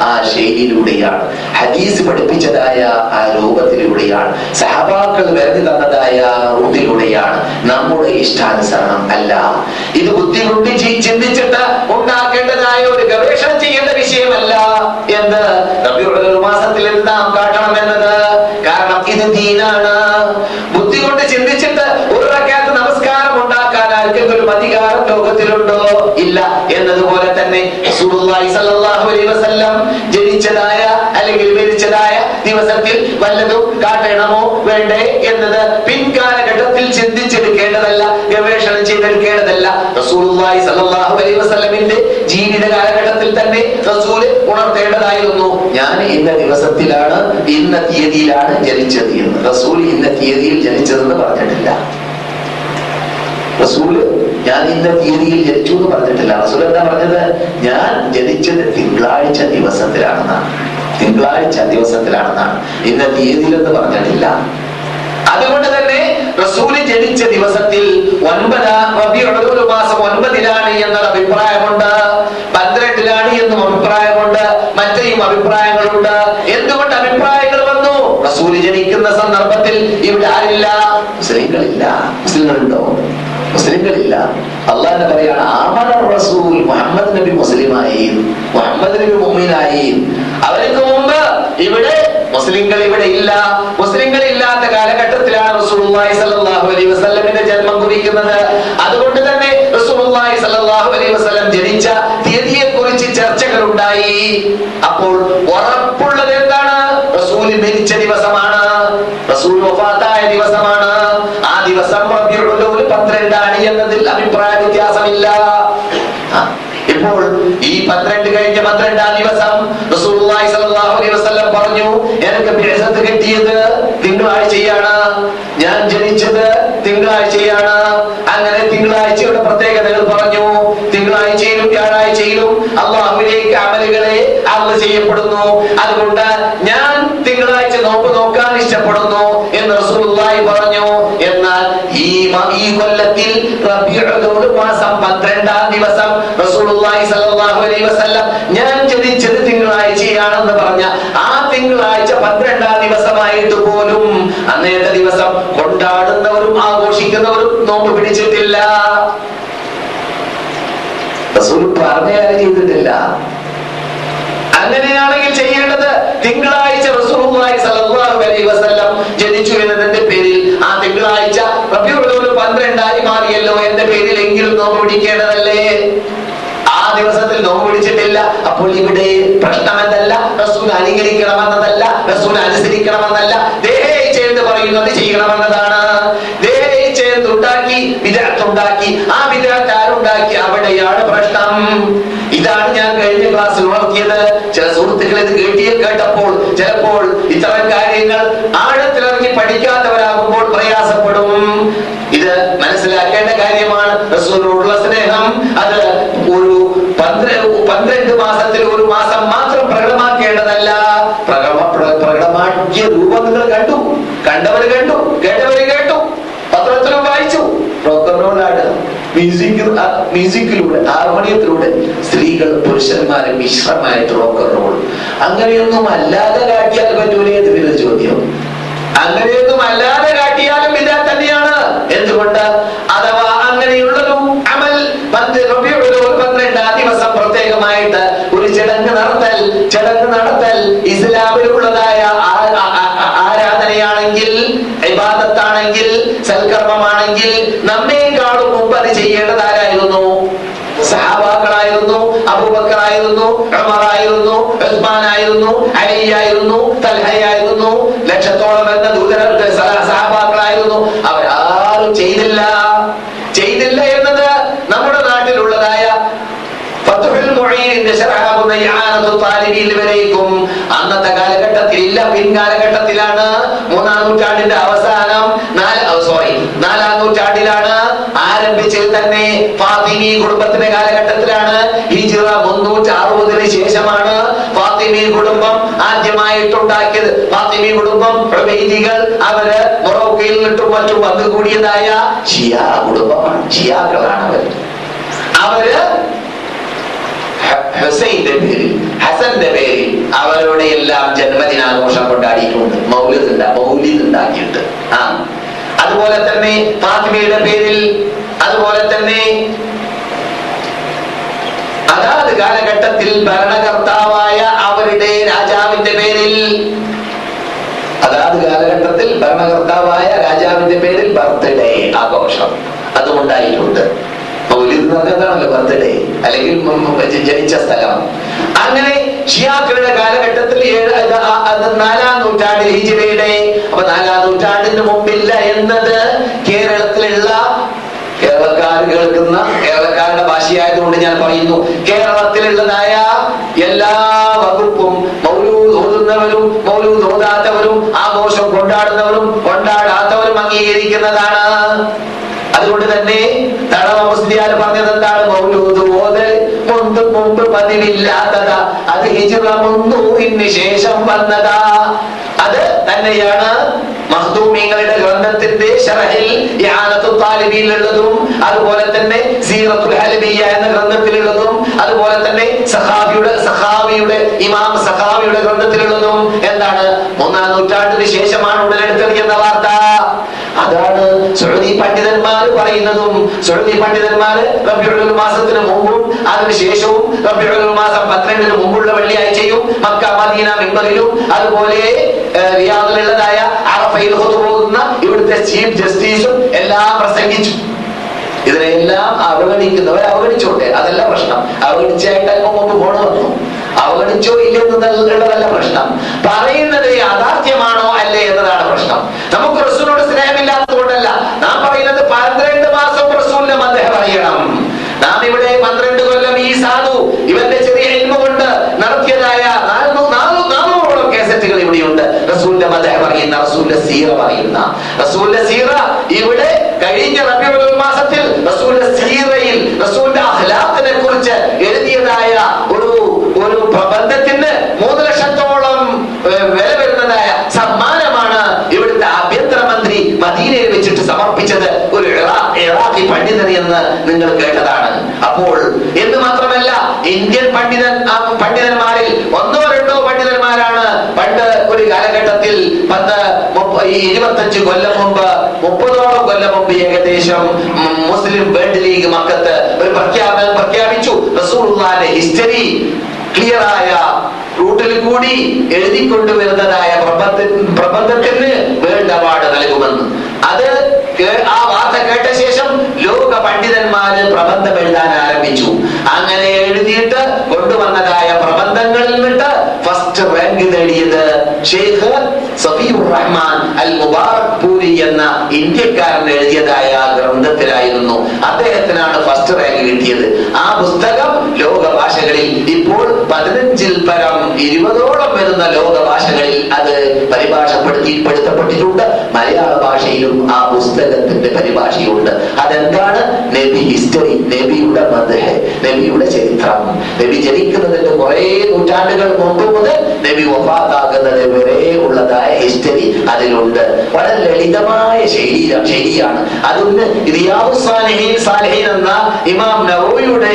ആ ശൈലിയിലൂടെയാണ് ഹദീസ് പഠിപ്പിച്ചതായ ആ രൂപത്തിലൂടെയാണ് സഹബാക്കൾ പറഞ്ഞു തന്നതായ റൂട്ടിലൂടെയാണ് നമ്മുടെ ഇഷ്ടാനുസരണം അല്ല. ഇത് ബുദ്ധി കൊണ്ട് ചി- ചിന്തിച്ചിട്ട് ഉണ്ടാക്കേണ്ടതായ ഒരു ഗവേഷണം ചെയ്യേണ്ട വിഷയമല്ല എന്ന് റബീഉൽ മാസത്തിൽ നാം കാട്ടണമെന്നത് കാരണം ഇത് ദീനാണ് ബുദ്ധി കൊണ്ട് ചിന്തിച്ചിട്ട് ഒരു റക്അത്ത് നമസ്കാരം ഉണ്ടാക്കാൻ ആർക്കെങ്കിലും അധികാരം ലോകത്തിലുണ്ടോ? ഇല്ല. എന്നതുപോലെ തന്നെ ജനിച്ചതായ അല്ലെങ്കിൽ മരിച്ചതായ ദിവസത്തിൽ വല്ലതും കാട്ടണമോ? വേണ്ടേ എന്നത് പിൻകാലഘട്ടത്തിൽ ചിന്തിച്ചെടുക്കേണ്ടതല്ല ഗവേഷണം ചെയ്തെടുക്കേണ്ടതല്ല. റസൂലുള്ളാഹി സല്ലല്ലാഹു അലൈഹി വസല്ലമിന്റെ ജീവിത കാലഘട്ടത്തിൽ തന്നെ റസൂൽ ഉണർത്തേണ്ടതായിരുന്നു. ഞാൻ ഇന്ന ദിവസത്തിലാണ് ഇന്ന തീയതിയിലാണ് ജനിച്ചത് എന്ന്. റസൂൽ ഇന്ന തീയതിയിൽ ജനിച്ചതെന്ന് പറഞ്ഞിട്ടില്ല. റസൂൽ ഞാൻ ഇന്ന തീയതിയിൽ ജനിച്ചു എന്ന് പറഞ്ഞിട്ടില്ല. റസൂൽ എന്താ പറഞ്ഞത്? ഞാൻ ജനിച്ചത് തിങ്കളാഴ്ച ദിവസത്തിലാണെന്നാണ്. തിങ്കളാഴ്ച ദിവസത്തിലാണെന്നാണ്. ഇന്ന തീയതിയിൽ എന്ന് പറഞ്ഞിട്ടില്ല. അതുകൊണ്ട് തന്നെ റസൂൽ ജനിച്ച ദിവസത്തിൽ ഒൻപതാം മാസം ഒൻപതിലാണ് എന്നൊരു അഭിപ്രായമുണ്ട്. പന്ത്രണ്ടിലാണ് എന്നും അഭിപ്രായമുണ്ട്. മറ്റേയും അഭിപ്രായങ്ങളുണ്ട്. എന്തുകൊണ്ട് അഭിപ്രായങ്ങൾ വന്നു? റസൂൽ ജനിക്കുന്ന സന്ദർഭത്തിൽ ഇവിടെ ആരില്ല? മുസ്ലിങ്ങളില്ല. മുസ്ലിങ്ങളുണ്ടോ? മുസ്ലിങ്ങളില്ല അള്ളാഹ് പറയാണ് ആമന റസൂൽ മുഹമ്മദ് നബി മുസ്ലിമായി മുഹമ്മദ് നബി മുഅ്മിനായി. അവർക്ക് മുമ്പ് ഇവിടെ മുസ്ലിങ്ങൾ ഇവിടെ ഇല്ല. മുസ്ലിങ്ങൾ ഇല്ലാത്ത കാലഘട്ടത്തിലാണ് റസൂലുള്ളാഹി സ്വല്ലല്ലാഹു അലൈഹി വസല്ലമിന്റെ ജന്മം കുറിക്കുന്നത്. അതുകൊണ്ട് തന്നെ റസൂലുള്ളാഹി സ്വല്ലല്ലാഹു അലൈഹി വസല്ലം ജനിച്ച തീയതിയെ കുറിച്ച് ചർച്ചകൾ ഉണ്ടായി അപ്പോൾ ഉറപ്പുള്ളത് എന്താണ്? റസൂൽ മരിച്ച ദിവസമാണ്. റസൂൽ വഫാത്തായ ദിവസമാണ്. ആ ദിവസം റബീഉൽ പന്ത്രണ്ടാണ് എന്നതിൽ അഭിപ്രായ വ്യത്യാസമില്ല. ഇപ്പോൾ ഈ പന്ത്രണ്ട് കഴിഞ്ഞ പന്ത്രണ്ടാം ദിവസം പറഞ്ഞു എനിക്ക് ബിഅസത്ത് കിട്ടിയത് തിങ്കളാഴ്ചയാണ്. ഞാൻ ജനിച്ചത് തിങ്കളാഴ്ചയാണ്. അങ്ങനെ തിങ്കളാഴ്ചയുടെ പ്രത്യേകതകൾ പറഞ്ഞു. തിങ്കളാഴ്ചയിലും വ്യാഴാഴ്ചയിലും അള്ളാഹുവിലേക്ക് അമലുകളെ അമൽ ചെയ്യപ്പെടുന്നു അതുകൊണ്ട് ഞാൻ തിങ്കളാഴ്ച നോമ്പ് നോക്കാൻ ഇഷ്ടപ്പെടുന്നു എന്ന് റസൂലുള്ളാഹി പറഞ്ഞു എന്നാൽ ഈ മ- ഈ കൊല്ലത്തിൽ റബീഉൽ മാസം പന്ത്രണ്ടാം ദിവസം റസൂലുള്ളാഹി സ്വല്ലല്ലാഹു അലൈഹി വസല്ലം ഞാൻ ജനിച്ചത് തിങ്കളാഴ്ചയാണെന്ന് പറഞ്ഞ ആ തിങ്കളാഴ്ച പന്ത്രണ്ടാം ദിവസമായിട്ട് പോലും അന്നേത്തെ ദിവസം കൊണ്ടാടുന്നവരും ആഘോഷിക്കുന്നവരും നോമ്പ് പിടിച്ചിട്ടില്ല. റസൂൽ പറഞ്ഞയാലും ചെയ്തിട്ടില്ല. അങ്ങനെയാണെങ്കിൽ ചെയ്യേണ്ടത് തിങ്കളാഴ്ച റസൂലുള്ളാഹി സ്വല്ലല്ലാഹു അലൈഹി വസല്ലം ജനിച്ചു എന്നതിന്റെ അവ്വൽ മാറിയല്ലോ എന്റെ പേരിൽ എങ്കിലും നോമ്പ് പിടിക്കേണ്ടതല്ലേ? ആ ദിവസത്തിൽ നോമ്പ് പിടിച്ചിട്ടില്ല. അപ്പോൾ ഇവിടെ പ്രശ്നം എന്തല്ല റസൂൽ അനുകരിക്കണമെന്നതല്ല റസൂൽ അനുസരിക്കണമെന്നല്ല. ദേഹേച്ഛ എന്ന് പറയുന്നത് ചെയ്യണമെന്നതാണ്. ദേഹേച്ഛ ഉണ്ടാക്കി വിദഗ്ധുണ്ടാക്കി ആ വിദഗ്ധ ആരുണ്ടാക്കി? അവിടെയാണ് പ്രശ്നം. ഇതാണ് ഞാൻ കഴിഞ്ഞ ക്ലാസ്സിൽ ഉണർത്തിയത് ചില സുഹൃത്തുക്കൾ ഇത് കേട്ടിയ കേട്ടപ്പോൾ ചിലപ്പോൾ ഇത്തരം കാര്യങ്ങൾ ആഴത്തിലിറങ്ങി കാര്യമാണ് റസൂലിനോടുള്ള സ്നേഹം അത് ഒരു പന്ത്രണ്ട് മാസത്തിൽ ഒരു മാസം മാത്രം പ്രകടമാക്കേണ്ടതല്ല. പ്രകട- പ്ര- പ്രകടമാക്കിയ രൂപം നിങ്ങൾ കണ്ടു കണ്ടവര് കണ്ടു കേട്ടവര് കേട്ടു പത്രത്തിലും വായിച്ചു. റോക്ക് ആൻഡ് റോളാണ് മ്യൂസിക് മ്യൂസിക്കിലൂടെ ഹാർമോണിയത്തിലൂടെ സ്ത്രീകൾ പുരുഷന്മാരെ മിശ്രമായിട്ട് റോൾ അങ്ങനെയൊന്നും അല്ലാതെ കാട്ടിയാൽ പറ്റൂലേ ചോദ്യം. അങ്ങനെയൊന്നും അല്ലാതെ കാട്ടിയാലും ഇതാ തന്നെയാണ് എന്തുകൊണ്ട് അഥവാ അങ്ങനെയുള്ളതും അമൽ പന്ത് റബീഉൽ അവ്വൽ പന്ത്രണ്ടാം ദിവസം പ്രത്യേകമായിട്ട് ഒരു ചടങ്ങ് നടത്തൽ ചടങ്ങ് നടത്തൽ ഇസ്ലാമിലുള്ളതായ ആ- ആ- ആ- ആരാധനയാണെങ്കിൽ ഇബാദത്താണെങ്കിൽ സൽക്കർമ്മമാണെങ്കിൽ നമ്മേക്കാളും മുമ്പ് അത് ചെയ്യേണ്ടത് ആരായിരുന്നു സഹാബാക്കളായിരുന്നു അബൂബക്കറായിരുന്നു ഉമറായിരുന്നു ഉസ്മാനായിരുന്നു അലിയായിരുന്നു തൽഹയായിരുന്നു ലക്ഷത്തോളം എന്ന ദൂതര സഹാബാക്കളായിരുന്നു. അവരാരും ചെയ്തില്ല. ചെയ്തില്ല എന്നത് നമ്മുടെ നാട്ടിലുള്ളതായ വരേക്കും അന്നത്തെ കാലഘട്ടത്തിൽ ഇല്ല പിൻകാലഘട്ടത്തിലാണ്. മൂന്നാം നൂറ്റാണ്ടിന്റെ അവസാനം നാല് സോറി നാലാം നൂറ്റാണ്ടിലാണ് ആരംഭിച്ചത് തന്നെ ഫാത്തിമി കുടുംബത്തിന്റെ കാലഘട്ടത്തിലാണ്. ഹിജ്റ മുന്നൂറ്റി അറുപതിന് ശേഷമാണ് ഫാത്തിമി കുടുംബം ആദ്യമായിട്ടുണ്ടാക്കിയത്. ഫാത്തിമി കുടുംബം പ്രവേദികൾ അവർ മൊറോക്കയിൽ നിന്നിട്ടും മറ്റും വന്നുകൂടിയതായ ഷിയ കുടുംബമാണ്. ഷിയാക്കളാണ് അവർ അവർ ഹുസൈന്റെ പേരിൽ ഹസന്റെ പേരിൽ അവരുടെ എല്ലാം ജന്മദിനാഘോഷം കൊണ്ടാടിയിട്ടുണ്ട്. മൗലിദ് മൗലിദ് ഉണ്ടാക്കിയിട്ട്. ആ. അതുപോലെ തന്നെ ഫാത്തിമയുടെ പേരിൽ അതുപോലെ തന്നെ അതാത് കാലഘട്ടത്തിൽ ഭരണകർത്താവായ അവരുടെ രാജാവിന്റെ പേരിൽ. അതാത് കാലഘട്ടത്തിൽ ഭരണകർത്താവായ രാജാവിന്റെ പേരിൽ ബർത്ത്ഡേ ആഘോഷം അതുകൊണ്ടായിട്ടുണ്ട് മൗലിദ് എന്ന് ബർത്ത്ഡേ അല്ലെങ്കിൽ ജനിച്ച സ്ഥലം. അങ്ങനെ ഷിയാക്കളുടെ കാലഘട്ടത്തിൽ നാലാം നൂറ്റാണ്ടിൽ ഹിജിറയുടെ അപ്പൊ നാലാം നൂറ്റാണ്ടിന് മുമ്പില്ല എന്നത് കേരളത്തിലുള്ള കേരളക്കാർ കേൾക്കുന്ന കേരളക്കാരുടെ ഭാഷയായതുകൊണ്ട് ഞാൻ പറയുന്നു. കേരളത്തിലുള്ളതായ എല്ലാ വകുപ്പും മൗലൂദ് ഓതുന്നവരും ആഘോഷം കൊണ്ടാടുന്നവരും കൊണ്ടാടാത്തവരും അംഗീകരിക്കുന്നതാണ്. അതുകൊണ്ട് തന്നെ തടവ മുസ്ലിയാൽ പറഞ്ഞത് എന്താണ് മൗലൂദ് ഓതൽ മുമ്പ് പതിവില്ലാത്തത്. അത് ഹിജ്റ ശേഷം വന്നതാ. അത് തന്നെയാണ് മഹദൂമിങ്ങളുടെ ഗ്രന്ഥത്തിന്റെ ഷറഹിൽ ഇആനത്തു താലിബിയിലുള്ളതും അതുപോലെ തന്നെ സീറത്തുൽ ഹലബിയ എന്ന ഗ്രന്ഥത്തിലുള്ളതും അതുപോലെ തന്നെ സഹാബിയുടെ സഹാബിയുടെ ഇമാം സഹാബിയുടെ ഗ്രന്ഥത്തിലുള്ളതും എന്താണ്? ഒന്നാം നൂറ്റാണ്ടിന് ശേഷമാണ് ഉടലെടുത്തെറിയുന്ന വാർത്ത. അതാണ് സുഹൃതി പണ്ഡിതന്മാർ പറയുന്നതും. സുഹൃതി പണ്ഡിതന്മാർ റബ്യുള്ള മാസത്തിന് മുമ്പും അതിനുശേഷവും റബ്യുള്ള മാസം പന്ത്രണ്ടിന് മുമ്പുള്ള വെള്ളിയാഴ്ചയും മക്ക മദീന മിമ്പറിലും അതുപോലെ റിയാദിലുള്ളതായ അറഫയിൽ പോകുന്ന ഇവിടുത്തെ ചീഫ് ജസ്റ്റിസും എല്ലാം പ്രസംഗിച്ചു. ഇതിനെല്ലാം അവഗണിക്കുന്നവർ അവഗണിച്ചോട്ടെ? അതല്ല പ്രശ്നം. അവഗണിച്ചായിട്ട് അല്പം മുമ്പ് പോണ വന്നു. അവഗണിച്ചോ ഇല്ലെന്നുള്ളതല്ല പ്രശ്നം. പറയുന്നത് യാഥാർത്ഥ്യമാണോ അല്ലേ എന്നതാണ് പ്രശ്നം. നമുക്ക് റസൂലിനോട് സ്നേഹമില്ലാത്തത് കൊണ്ടല്ല നാം പറയുന്നത് പന്ത്രണ്ട് മാസം റസൂലിന്റെ അദ്ദേഹം അറിയണം നാം ഇവിടെ പന്ത്രണ്ട് കൊല്ലം ഈ സാധു ഇവന്റെ ചെറിയ കൊണ്ട് നടത്തിയതായ നാനൂ- നാനൂ- നാനൂറോളം കേസറ്റുകൾ ഇവിടെയുണ്ട്. റസൂലിന്റെ മദ്ദേഹം പറയുന്ന റസൂലിന്റെ സീറ പറയുന്ന. റസൂലിന്റെ സീറ ഇവിടെ കഴിഞ്ഞ റബിയുൽ മാസത്തിൽ റസൂലിന്റെ സീറയിൽ റസൂലിന്റെ അഹ്ലാഖിനെ കുറിച്ച് എഴുതിയതായ ഒരു ഒരു പ്രബന്ധത്തിന് മൂന്ന് ലക്ഷത്തോളം ഏഹ്, വില വരുന്നതായ സമ്മാനമാണ് ഇവിടുത്തെ ആഭ്യന്തരമന്ത്രി മദീനയിൽ വെച്ചിട്ട് സമർപ്പിച്ചത് ഒരു ഇറാ- ഇറാഖി പണ്ഡിതൻ നിങ്ങൾ കേട്ടതാണ്. അപ്പോൾ എന്ന് മാത്രമല്ല ഇന്ത്യൻ പണ്ഡിതൻ പണ്ഡിതന്മാരിൽ ഒന്നോ രണ്ടോ പണ്ഡിതന്മാരാണ് പണ്ട് ഒരു കാലഘട്ടത്തിൽ പത്ത് ഇരുപത്തഞ്ച് കൊല്ലം മുമ്പ് മുപ്പതോളം കൊല്ലം മുമ്പ് ഏകദേശം മുസ്ലിം വേൾഡ് ലീഗ് മക്കത്ത് ഒരു പ്രഖ്യാപനം പ്രഖ്യാപിച്ചു. റസൂലുള്ളാന്റെ ഹിസ്റ്ററി ക്ലിയറായ റൂട്ടിൽ കൂടി എഴുതിക്കൊണ്ടുവരുന്നതായ പ്രബന്ധ പ്രബന്ധത്തിന് വേൾഡ് അവാർഡ് നൽകുമെന്ന്. അത് ആ പണ്ഡിതന്മാര് പ്രബന്ധം എഴുതാൻ ആരംഭിച്ചു. അങ്ങനെ എഴുതിയിട്ട് കൊണ്ടുവന്നതായ പ്രബന്ധങ്ങളിൽ നിന്നിട്ട് ഫസ്റ്റ് റാങ്ക് നേടിയത് ഷെയ്ഖ് സഫീർ റഹ്മാൻ അൽ മുബാറക് പൂരി എന്ന ഇന്ത്യക്കാരൻ എഴുതിയതായ ഗ്രന്ഥത്തിലായിരുന്നു. അദ്ദേഹത്തിനാണ് ഫസ്റ്റ് റാങ്ക് കിട്ടിയത്. ആ പുസ്തകം ലോക ഭാഷകളിൽ ഇപ്പോൾ പതിനഞ്ചിൽ പരം ഇരുപതോളം വരുന്ന ലോക ഭാഷകളിൽ അത് പരിഭാഷപ്പെടുത്തിപ്പെടുത്തപ്പെട്ടിട്ടുണ്ട് മലയാള ഭാഷയിലും ആ പുസ്തകത്തിന്റെ പരിഭാഷയുണ്ട്. അതെന്താണ്? നബി ഹിസ്റ്ററി നബിയുടെ മദ്ഹ് നബിയുടെ ചരിത്രം. നബി ജനിക്കുന്നതിന്റെ കുറെ നൂറ്റാണ്ടുകൾ മുമ്പ് മുതൽ നബി വഫാത്താകുന്നത് വരെ ഉള്ളതായ ഹിസ്റ്ററി അതിലുണ്ട്. വളരെ ലളിതമായ ശൈലിയാണ്. അതൊന്ന് സാലിഹീൻ സാലിഹീൻ എന്ന ഇമാം നവോയുടെ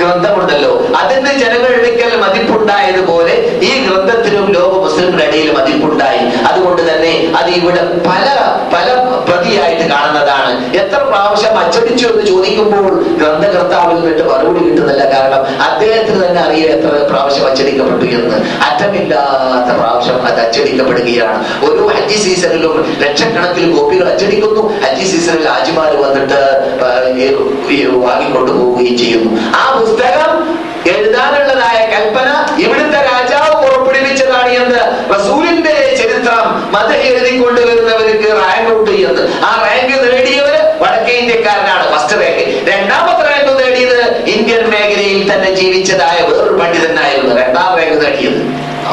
ഗ്രന്ഥമുണ്ടല്ലോ. അതിന് ജനങ്ങളിടയ്ക്കൽ മതിപ്പുണ്ടായതുപോലെ ഈ ഗ്രന്ഥത്തിനും ലോക മുസ്ലിങ്ങളുടെ ഇടയിൽ മതിപ്പുണ്ടായി. അതുകൊണ്ട് തന്നെ അത് ഇവിടെ പല പല പ്രതിയായിട്ട് കാണുന്നതാണ്. എത്ര പ്രാവശ്യം അച്ചടിച്ചു എന്ന് ചോദിക്കുമ്പോൾ ഗ്രന്ഥകർത്താവിൽ നിന്നിട്ട് മറുപടി കിട്ടുന്നില്ല. കാരണം അദ്ദേഹത്തിന് തന്നെ അറിയാം എത്ര പ്രാവശ്യം അച്ചടിക്കപ്പെട്ടു എന്ന്. അറ്റമില്ലാത്ത പ്രാവശ്യം അത് അച്ചടിക്കപ്പെടുകയാണ്. ഓരോ ഹജ്ജി സീസണിലും ലക്ഷക്കണക്കിൽ കോപ്പികൾ അച്ചടിക്കുന്നു. ഹജ്ജി സീസണിൽ ഹാജിമാർ വന്നിട്ട് വാങ്ങിക്കൊണ്ടു പോവുകയും ചെയ്യുന്നു. ആ പുസ്തകം എഴുതാനുള്ളതായ കൽപ്പന ഇവിടുത്തെ രാജാവ് പുറപ്പെടുവിച്ചതാണ് എന്ന് റസൂലിന്റെ ചരിത്രം മത എഴുതി എന്ന് ആ റാങ്ക് നേടിയവര് വടക്കേ ഇന്ത്യക്കാരനാണ് ഫസ്റ്റ് റാങ്ക് രണ്ടാമത്തെ റാങ്ക് നേടിയത് ഇന്ത്യൻ മേഖലയിൽ തന്നെ ജീവിച്ചതായ വേറൊരു പണ്ഡിതനായിരുന്നു. രണ്ടാം റാങ്ക് നേടിയത്.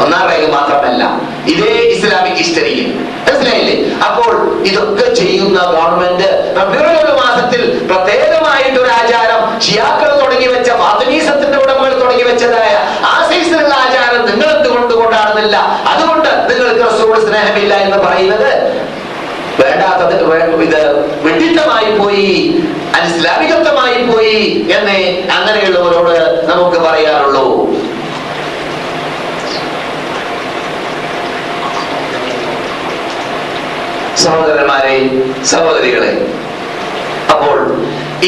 ഒന്നാം റാങ്ക് മാത്രമല്ല ഇതേ ഇസ്ലാമിക് ഹിസ്റ്ററിയിൽ. മനസ്സിലായില്ലേ? അപ്പോൾ ഇതൊക്കെ ചെയ്യുന്ന ഗവൺമെന്റ് റബീഉൽ മാസത്തിൽ പ്രത്യേകമായിട്ട് ഒരു ആചാരം ഷിയാക്കൾ തുടങ്ങി വെച്ച ഫാത്തിമീസത്തിന്റെ ഉടമകൾ തുടങ്ങി വെച്ചതായ ആ ആചാരം നിങ്ങൾ എന്തുകൊണ്ട് കൊണ്ടാടുന്നില്ല? അതുകൊണ്ട് നിങ്ങൾക്ക് റസൂൽ സ്നേഹമില്ല എന്ന് പറയുന്നത് വേണ്ടാത്തത് ഇത് വിഡിത്തമായി പോയി അനിസ്ലാമികത്വമായി പോയി എന്ന് അങ്ങനെയുള്ളവരോട് നമുക്ക് പറയാറുള്ളൂ. സഹോദരന്മാരെ സഹോദരികളെ അപ്പോൾ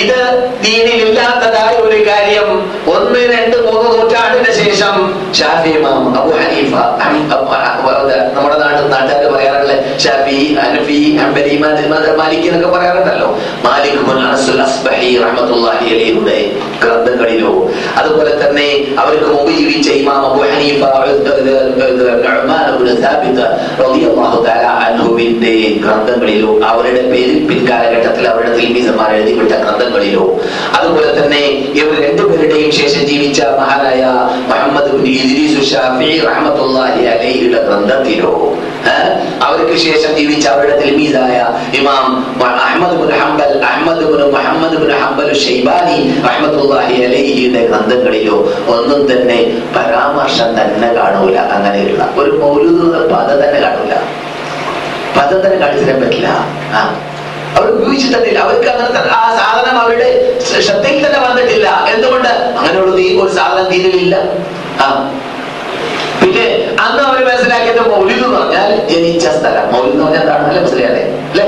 ഇത് ദീനിലില്ലാത്തതായ ഒരു കാര്യം. ഒന്ന് രണ്ട് മൂന്ന് നൂറ്റാണ്ടിന് ശേഷം ഹനീഫ നമ്മുടെ നാട്ടിൽ നാട്ടുകാർ പറയാറുള്ള ഷാഫി അനഫി അംബരി മാലിക് എന്നൊക്കെ പറയാറുണ്ടല്ലോ. മാലിക് അസ്ബഹി ഗ്രന്ഥങ്ങളിലോ. അതുപോലെ തന്നെ അവർക്ക് മുമ്പ് ജീവിച്ച ഇമാം അബു ഹനീഫ ഗ്രന്ഥങ്ങളിലോ അവരുടെ പേരിൽ പിൻകാലഘട്ടത്തിൽ അവരുടെ തിൽമീസന്മാർ എഴുതിവിട്ട ഗ്രന്ഥങ്ങളിലോ അതുപോലെ തന്നെ ഇവർ രണ്ടുപേരുടെയും ശേഷം ജീവിച്ച മഹാനായ മുഹമ്മദ് ഗ്രന്ഥത്തിലോ. അവർക്ക് ശേഷം ജീവിച്ച അവരുടെ തിൽമീദായ ഇമാം Ahmad bin Hanbal Ahmad bin Muhammad bin Hanbal Shaibani റഹ്മത്തുള്ളാഹി അലൈഹിയുടെ ഗ്രന്ഥങ്ങളിലോ ഒന്നും തന്നെ പരാമർശം തന്നെ കാണൂല. അങ്ങനെയുള്ള ഒരു മൗലൂദ് പദം തന്നെ കാണൂല. പദം തന്നെ കാണിച്ചു പറ്റില്ല. ആ. അവർ ഉപയോഗിച്ചു തന്നില്ല അവർക്ക് അങ്ങനെ ആ സാധനം അവരുടെ ശ്ര- ശ്രദ്ധയിൽ തന്നെ വന്നിട്ടില്ല. എന്തുകൊണ്ട്? അങ്ങനെയുള്ള നീ ഒരു സാധനം തീരലില്ല ആ. പിന്നെ അന്ന് അവർ മനസ്സിലാക്കിയത് മൗലിദ് എന്ന് പറഞ്ഞാൽ ജനിച്ച സ്ഥലം. മൗലിദ് എന്ന് പറഞ്ഞാൽ എന്താണ്? അല്ലെ മുസ്ലിയാലെ അല്ലെ?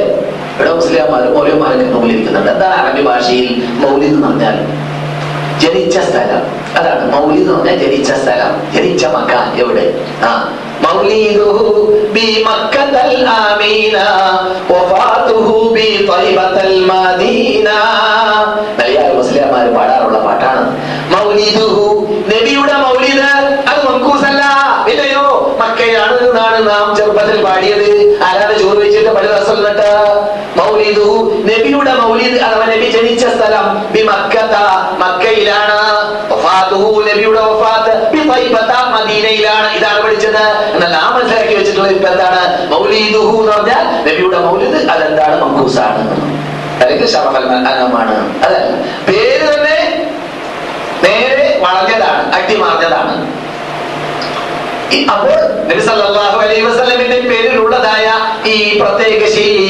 ഇവിടെ മുസ്ലിയാമാരും മൗലിയന്മാരൊക്കെ മുമ്പിലിരിക്കുന്നുണ്ട് എന്താണ് അറബി ഭാഷയിൽ മൗലിദ് എന്ന് പറഞ്ഞാൽ? ജനിച്ച സ്ഥലം അതാണ് മൗലിദ് എന്ന് പറഞ്ഞാൽ ജനിച്ച സ്ഥലം ജനിച്ച മക്കാൻ എവിടെ? ആ മുസ്ലിംമാർ പാടാറുള്ള പാട്ടാണ്. മൗലിദുഹു നബിയുടെ മൗലിദ് അത് മങ്കൂസല്ല. ഇല്ലയോ? മക്കയാണ് നാം ചെറുപ്പത്തിൽ പാടിയത്. ആരാണ് ചോദിച്ചിട്ട് പല ദിവസം എന്നിട്ട് നബിയുടെ മൗലിദ് അഥവാ നബി ജനിച്ച സ്ഥലം ബി മക്കത മക്കയിലാണ്. വഫാതുഹു നബിയുടെ വഫാത്ത്. ബി ത്വയ്ബത്ത മദീനയിലാണ്. ഇതാണ് പഠിച്ചത് എന്നാൽ ആ മനസ്സിലാക്കി വെച്ചിട്ടുള്ള ഇപ്പൊ എന്താണ്? മൗലിദുഹു എന്ന് പറഞ്ഞാൽ നബിയുടെ മൗലിദ് അതെന്താണ്? മങ്കൂസാണ്. അല്ലെങ്കിൽ ഷറഫൽ അനമാണ്. അതല്ല പേര് തന്നെ നേരെ വളഞ്ഞതാണ് അട്ടിമറിഞ്ഞതാണ്. നബി സല്ലല്ലാഹു അലൈഹി വസല്ലമിന്റെ പേരിലുള്ളതായ ഈ പ്രത്യേക ശൈലി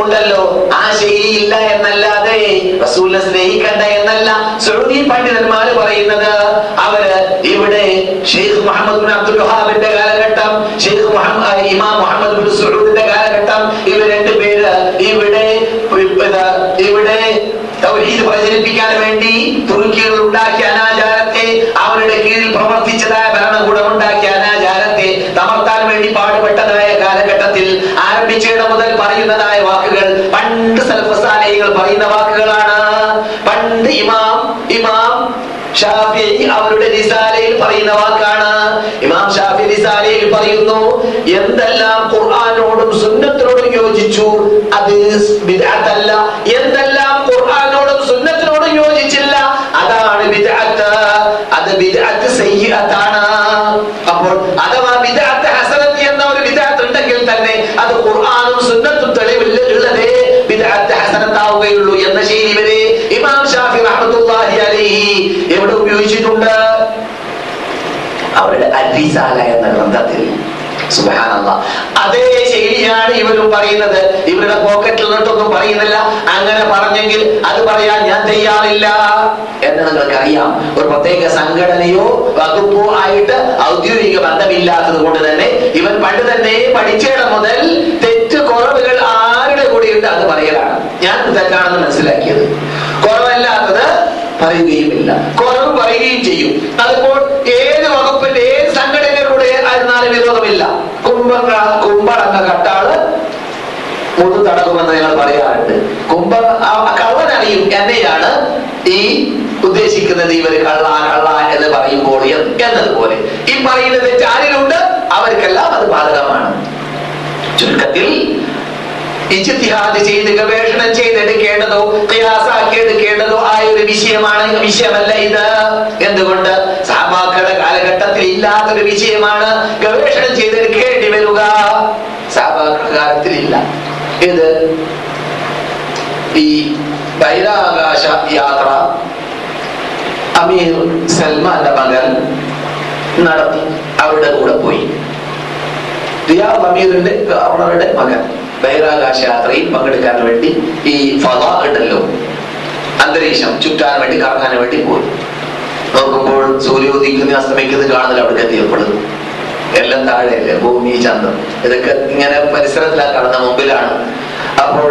ഉണ്ടല്ലോ. ആ ശൈലി ഇല്ല എന്നല്ലാതെ റസൂലിനെ സ്നേഹിക്കണ്ട എന്നല്ല സൗദി പണ്ഡിതന്മാർ പറയുന്നത്. അവർ ഇവിടെ ഷെയ്ഖ് മുഹമ്മദ് ബിൻ അബ്ദുൽ വഹാബിന്റെ കാലഘട്ടം ഷെയ്ഖ് മുഹമ്മദ് ഇമാം മുഹമ്മദ് ബിൻ സൗദിന്റെ കാലഘട്ടം ഇവർ രണ്ടുപേര് ഇവിടെ ഇവിടെ തൗഹീദ് പ്രചരിപ്പിക്കാൻ വേണ്ടി തുർക്കികൾ ഉണ്ടാക്കിയ അനാചാരത്തെ അവരുടെ കീഴിൽ പ്രവർത്തിച്ചതായ ഭരണകൂടം ഉണ്ടാക്കിയ അനാചാരത്തെ തമർത്താൻ വേണ്ടി പാടുപെട്ടതായ കാലഘട്ടത്തിൽ ആരംഭിച്ചിട മുതൽ പറയുന്നതായ വാക്കുകൾ. പണ്ട് സൽഫസാലയികൾ പറയുന്ന വാക്കുകളാണ്. പണ്ട് ഇമാം ഇമാം ഷാഫി അവരുടെ റിസാലയിൽ പറയുന്ന വാക്കാണ്. ഇമാം ഷാഫി റിസാലയിൽ പറയുന്നു എന്തെല്ലാം ഖുർആാനോടും സുന്നത്തിനോടും യോജിച്ചു? അത് ബിദ്അത്തല്ല. എന്തെല്ലാം ഖുർആാനോടും സുന്നത്തിനോടും യോജിച്ചില്ല? അതാണ് ബിദ്അത്ത്. അത് ബിദ്അത്ത് സയ്യിഅത്താണ് അപ്പോൾ അഥവാ ബിദ്അത്ത് ഹസനത്ത് എന്ന ഒരു ബിദ്അത്ത് ഉണ്ടെങ്കിൽ തന്നെ അത് ഖുർആാനും സുന്നത്തും തെളിവില്ല ഉള്ളതേ ബിദ്അത്ത് ഹസനത്താവുകയുള്ളൂ എന്ന ശൈലി വരെ ഇമാം ഷാഫി റഹ്മത്തുള്ളാഹി അലൈഹി എവിടെ ഉപയോഗിച്ചിട്ടുണ്ട്? അവരുടെ അരിസാല എന്ന ഗ്രന്ഥത്തിൽ. അതേ ശൈലിയാണ് ഇവരും പറയുന്നത്. ഇവരുടെ പോക്കറ്റിൽ നിന്നിട്ടൊന്നും പറയുന്നില്ല. അങ്ങനെ പറഞ്ഞെങ്കിൽ അത് പറയാൻ ഞാൻ തയ്യാറില്ല. എന്ന് നിങ്ങൾക്ക് അറിയാം ഒരു പ്രത്യേക സംഘടനയോ വകുപ്പോ ആയിട്ട് ഔദ്യോഗിക ബന്ധമില്ലാത്തത് കൊണ്ട് തന്നെ ഇവൻ പണ്ട് തന്നെ പഠിച്ചിടം മുതൽ തെറ്റ് കുറവുകൾ ആരുടെ കൂടെ ഉണ്ട് അത് പറയലാണ്. ഞാൻ തെറ്റാണെന്ന് മനസ്സിലാക്കിയത്. കുറവല്ലാത്തത് പറയുകയുമില്ല. കുറവ് പറയുകയും ചെയ്യും. അതിപ്പോൾ ഞങ്ങൾ പറയാറുണ്ട് കുംഭ അറിയും എന്നെയാണ് ഈ ഉദ്ദേശിക്കുന്നത് ഇവർ കള്ള കള്ള എന്ന് പറയുമ്പോൾ എന്നതുപോലെ. ഈ പറയുന്ന തെറ്റ് അവർക്കെല്ലാം അത് ബാധകമാണ്. ചുരുക്കത്തിൽ ഇജ്തിഹാദ് ചെയ്ത് ഗവേഷണം ചെയ്തെടുക്കേണ്ടതോ ഖിയാസാക്കി എടുക്കേണ്ടതോ ആയ ഒരു വിഷയമാണ്. വിഷയമല്ല ഇത്. എന്തുകൊണ്ട്? സാമാക്കളുടെ കാലഘട്ടത്തിൽ ഇല്ലാത്തൊരു വിഷയമാണ്. ഗവേഷണം ചെയ്തെടുക്കേണ്ടി വരിക. സാമാക്കളുടെ കാലത്തിൽ ഇല്ല ഇത് ഈ ബഹിരാകാശ യാത്ര അമീർ സൽമാന്റെ മകൻ നടത്തി അവരുടെ കൂടെ പോയി. അമീറിന്റെ ഗവർണറുടെ മകൻ ബഹിരാകാശ യാത്രയിൽ പങ്കെടുക്കാൻ വേണ്ടി ഈ ഫത ഉണ്ടല്ലോ. അന്തരീക്ഷം ചുറ്റാൻ വേണ്ടി കറങ്ങാൻ വേണ്ടി പോയി. നോക്കുമ്പോൾ സൂര്യോദിക്കുന്ന അസ്തമിക്കുന്ന കാണുന്നില്ല അവിടെ എത്തിയപ്പെടുന്നു. എല്ലാം താഴെയല്ലേ? ഭൂമി ചന്ദ്രൻ ഇതൊക്കെ ഇങ്ങനെ പരിസരത്തിലാ കടന്ന മുമ്പിലാണ്. അപ്പോൾ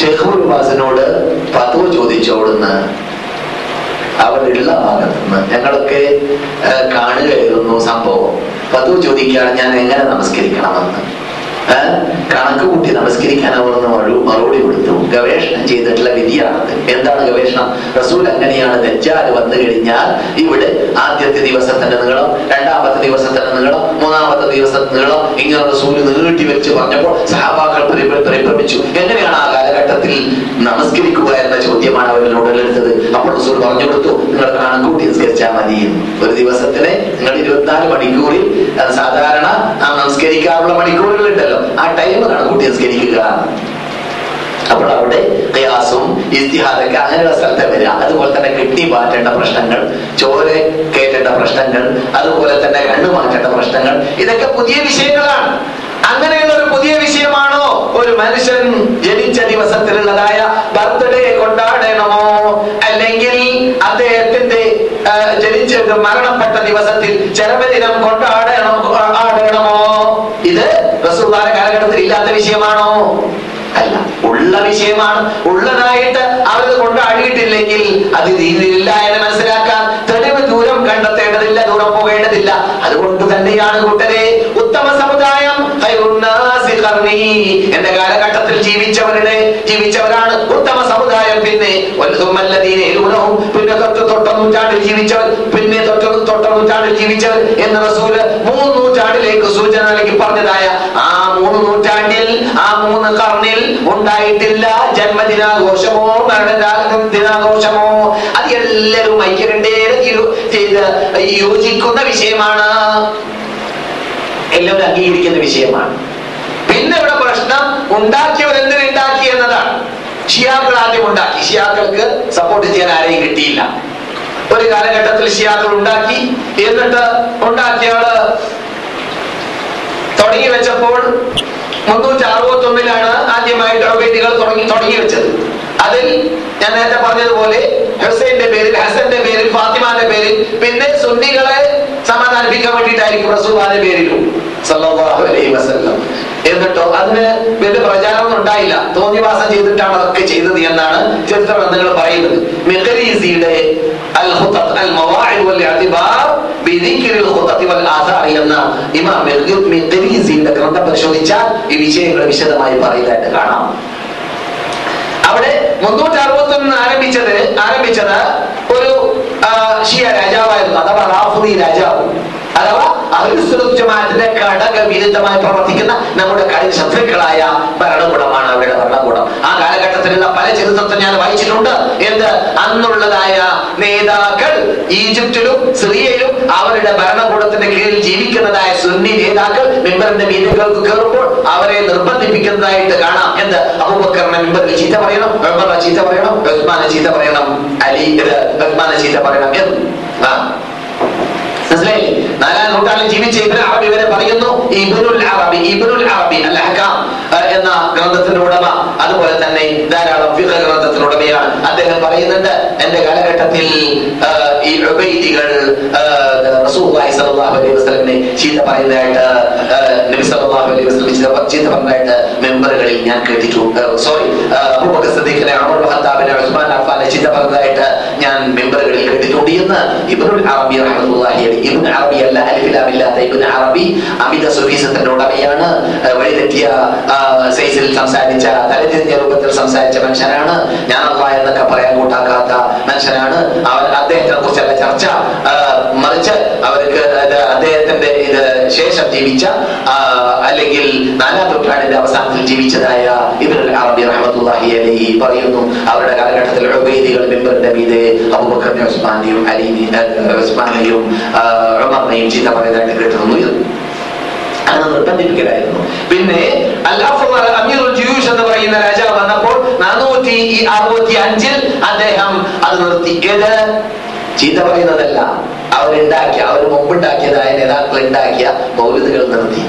ഷെയ്ഖുൽ വാസിനോട് ചോദിച്ചോടുന്ന് അവരുള്ള ഭാഗത്ത് നിന്ന് ഞങ്ങളൊക്കെ കാണുകയായിരുന്നു സംഭവം. പതിവ് ചോദിക്കുകയാണ് ഞാൻ എങ്ങനെ നമസ്കരിക്കണമെന്ന്? കണക്ക് കൂട്ടി നമസ്കരിക്കാൻ അവിടുന്ന് ഒരു മറുപടി കൊടുത്തു. ഗവേഷണം ചെയ്തിട്ടുള്ള വിധിയാണത്. എന്താണ് ഗവേഷണം? റസൂൽ അങ്ങനെയാണ് ദജ്ജാൽ വന്നു കഴിഞ്ഞാൽ ഇവിടെ ആദ്യത്തെ ദിവസത്തിന്റെ നീളം രണ്ടാമത്തെ ദിവസത്തിന്റെ നീളം മൂന്നാമത്തെ ദിവസത്തെ നീളം ഇങ്ങനെ റസൂൽ നീട്ടി വെച്ച് പറഞ്ഞപ്പോൾ സഹാബാക്കൾ പരിഭ്ര- പരിഭ്രമിച്ചു എങ്ങനെയാണ് ആ കാലഘട്ടത്തിൽ നമസ്കരിക്കുക എന്ന ചോദ്യമാണ് അവരിൽ ഉടലെടുത്തത് അപ്പോൾ റസൂൽ പറഞ്ഞു കൊടുത്തു നിങ്ങൾ കണക്കൂട്ടി നിസ്കരിച്ചാൽ മതി. ഒരു ദിവസത്തിന് നിങ്ങൾ ഇരുപത്തിനാല് മണിക്കൂറിൽ സാധാരണ നമസ്കരിക്കാറുള്ള മണിക്കൂറുകൾ ഉണ്ടല്ലോ ആ ടൈം കണക്കൂട്ടി നമസ്കരിക്കുക അപ്പോൾ അവിടെ പ്രയാസവും ഇസ്തിഹാദൊക്കെ അങ്ങനെയുള്ള സ്ഥലത്ത് വരിക. അതുപോലെ തന്നെ കിഡ്നി മാറ്റേണ്ട പ്രശ്നങ്ങൾ ചോര കയറ്റേണ്ട പ്രശ്നങ്ങൾ അതുപോലെ തന്നെ കണ്ണു മാറ്റേണ്ട പ്രശ്നങ്ങൾ. ഇതൊക്കെ പുതിയ വിഷയങ്ങളാണ്. അങ്ങനെയുള്ള ഒരു പുതിയ വിഷയമാണോ? ഒരു മനുഷ്യൻ ജനിച്ച ദിവസത്തിലുള്ളതായ ബർത്ത്ഡേ കൊണ്ടാടണമോ? അല്ലെങ്കിൽ അദ്ദേഹത്തിന്റെ ജനിച്ച മരണപ്പെട്ട ദിവസത്തിൽ ദിനം കൊണ്ടാടണം ആടണമോ? ഇത് റസൂദാന കാലഘട്ടത്തിൽ ഇല്ലാത്ത വിഷയമാണോ? അല്ല. ഉള്ള വിഷയമാണ്. ഉള്ളതായിട്ട് അവർ കൊണ്ടാടിയിട്ടില്ലെങ്കിൽ അത് രീതിയിലില്ല എന്ന് മനസ്സിലാക്കാൻ തെളിവ് ദൂരം കണ്ടെത്തേണ്ടതില്ല ദൂരം പോകേണ്ടതില്ല. അതുകൊണ്ട് തന്നെയാണ് കൂട്ടരെ ഉത്തമ സമുദായം. എന്റെ കാലഘട്ടത്തിൽ ജീവിച്ചവരുടെ ജീവിച്ചവരാണ് ഉത്തമ സമുദായം. പിന്നെ പിന്നെ തൊട്ട് തൊട്ട നൂറ്റാണ്ടിൽ ജീവിച്ചവർ പിന്നെ തൊട്ട തൊട്ട നൂറ്റാണ്ടിൽ ജീവിച്ചവർ എന്ന റസൂൽ മൂന്ന് നൂറ്റാണ്ടിലേക്ക് സൂചന നൽകി പറഞ്ഞതായ മൂന്ന് നൂറ്റാണ്ടിൽ ആ മൂന്ന് കർണിൽ ഉണ്ടായിട്ടില്ല. ജന്മദിനാഘോഷമോ ദിനാഘോഷമോ അത് എല്ലാവരും ഐക്യകണ്ഠേ യോജിക്കുന്ന വിഷയമാണ്. എല്ലാവരും അംഗീകരിക്കുന്ന വിഷയമാണ്. പിന്നെ ഇവിടെ പ്രശ്നം ഉണ്ടാക്കിയവർ എന്തിനുണ്ടാക്കി എന്നതാണ്. ഷിയാക്കൾ ആദ്യം ഉണ്ടാക്കി. ഷിയാക്കൾക്ക് സപ്പോർട്ട് ചെയ്യാൻ ആരെയും കിട്ടിയില്ല. ഒരു കാലഘട്ടത്തിൽ ഷിയാക്കൾ ഉണ്ടാക്കി. എന്നിട്ട് ഉണ്ടാക്കിയയാൾ തുടങ്ങി വെച്ചപ്പോൾ മുന്നൂറ്റി അറുപത്തി ഒന്നിലാണ് ആദ്യമായിട്ട് ഉബൈദികൾ തുടങ്ങി തുടങ്ങി വെച്ചത് അതിൽ ഞാൻ നേരത്തെ പറഞ്ഞതുപോലെ ഹുസൈന്റെ പേരിൽ ഹസന്റെ പേരിൽ ഫാത്തിമാന്റെ പേരിൽ പിന്നെ സുന്നികളെ സമാധാനിപ്പിക്കാൻ വേണ്ടിയിട്ടായിരിക്കും പേരിലും സല്ലല്ലാഹു അലൈഹി വസല്ലം. എന്നിട്ടോ അതിന് വലിയ പ്രചാരമൊന്നും ഉണ്ടായില്ല. തോന്നിവാസം ചെയ്തിട്ടാണ് അതൊക്കെ ചെയ്തത് എന്നാണ് ചരിത്ര ഗ്രന്ഥങ്ങൾ പറയുന്നത് അൽ വൽ എന്ന ഇമാം ഗ്രന്ഥം പരിശോധിച്ചാൽ ഈ വിഷയങ്ങൾ വിശദമായി പറയുന്നതായിട്ട് കാണാം. അവിടെ മുന്നൂറ്റി അറുപത്തി ഒന്ന് ആരംഭിച്ചത് ആരംഭിച്ചത് ഒരു ഷിയ രാജാവായിരുന്നു. അഥവാ റാഫുദി രാജാവ്. അഥവാ ജമാഅത്തിന്റെ ഘടക വിരുദ്ധമായി പ്രവർത്തിക്കുന്ന നമ്മുടെ കളി ശത്രുക്കളായ ഭരണകൂടമാണ് അവരുടെ ഭരണകൂടം. ആ കാലഘട്ടത്തിലുള്ള പല ചരിത്രത്തിൽ ഞാൻ വായിച്ചിട്ടുണ്ട് എന്ത്? അന്നുള്ളതായ നേതാക്കൾ ഈജിപ്തിലും സിറിയയിലും അവരുടെ ഭരണകൂടത്തിന്റെ കീഴിൽ ജീവിക്കുന്നതായ സുന്നി നേതാക്കൾ മെമ്പറിന്റെ മീനുകൾക്ക് കയറുമ്പോൾ അവരെ നിർബന്ധിപ്പിക്കുന്നതായിട്ട് കാണാം. എന്ത്? അബൂബക്കറിനെ മെമ്പറിൽ ചീത്ത പറയണം മെമ്പറിനെ ചീത്ത പറയണം ബഹ്മാനെ ചീത്ത പറയണം അലി ബഹ്മാനെ ചീത്ത പറയണം. എന്ന് ആ. മനസ്സിലായില്ലേ? നാലാം നൂറ്റാണ്ടിൽ ജീവിച്ച ഇബ്നു അറബി വരെ പറയുന്നു ഇബ്നുൽ അറബി ഇബ്നുൽ അറബി അൽ എന്ന ഗ്രന്ഥത്തിന്റെ ഉടമ. അതുപോലെ തന്നെ ധാരാളം ഫിഖ ഗ്രന്ഥത്തിന്റെ ഉടമയാണ്. അദ്ദേഹം പറയുന്നുണ്ട് എന്റെ കാലഘട്ടത്തിൽ ഈ ഉബൈദികൾ റസൂലുള്ളാഹി സ്വല്ലല്ലാഹു അലൈഹി വസല്ലമിനെ ചീത്ത പറയുന്നതായിട്ട് നബി സല്ലല്ലാഹു അലൈഹി വസല്ലം ചീത്ത പറഞ്ഞതായിട്ട് മെമ്പറുകളിൽ ഞാൻ കേട്ടിട്ടുണ്ട് സോറി അബൂബക്കർ സിദ്ദീഖിനെ ഉമർ ഖത്താബിനെ ഉസ്മാൻ അഫ്ഫാനെ ചീത്ത പറഞ്ഞതായിട്ട് ഞാൻ മെമ്പറുകളിൽ കേട്ടിട്ടുണ്ട്. എന്ന് ഇബ്നുൽ അറബി റഹ്മത്തുള്ളാഹി അലൈഹി ഇബ്നു അറബി അല്ല അലിഫിലാമില്ലാത്ത ഇബ്നു അറബി അമിത സുഫീസത്തിന്റെ ഉടമയാണ്. വഴിതെറ്റിയ സൈസിൽ സംസാരിച്ച തലതിരിഞ്ഞ രൂപത്തിൽ സംസാരിച്ച മനുഷ്യനാണ്. ഞാൻ അള്ളാ എന്നൊക്കെ പറയാൻ കൂട്ടാക്കാത്ത മനുഷ്യനാണ്. അവൻ അദ്ദേഹത്തിനെ കുറിച്ചുള്ള ചർച്ച മറിച്ച് അവർക്ക് അദ്ദേഹത്തിന്റെ ഇത് ശേഷം ജീവിച്ച അല്ലെങ്കിൽ നാലാം നൂറ്റാണ്ടിന്റെ അവസാനത്തിൽ ജീവിച്ചതായ ഇബ്നു അറബി റഹ്മത്തുള്ളാഹി അലൈഹി പറയുന്നു. അവരുടെ കാലഘട്ടത്തിൽ ഉബൈദികൾ മെമ്പറിന്റെ മീതെ അബൂബക്കറിനെ ഉസ്മാനെയും അലീനെ ഉസ്മാനെയും ഉമറിനെയും ചീത്ത പറയുന്നതായിട്ട് കേട്ടിരുന്നു അങ്ങനെ നിർബന്ധിപ്പിക്കലായിരുന്നു പിന്നെ അമീറുൽ എന്ന് പറയുന്ന രാജാവ് വന്നപ്പോൾ നാനൂറ്റി അറുപത്തി അഞ്ചിൽ അദ്ദേഹം അത് നിർത്തി. ഏത്? ചീത്ത പറയുന്നതല്ല. അവരുണ്ടാക്കിയ അവർ മുമ്പുണ്ടാക്കിയതായ നേതാക്കൾ ഉണ്ടാക്കിയ മൗലിദുകൾ നിർത്തി.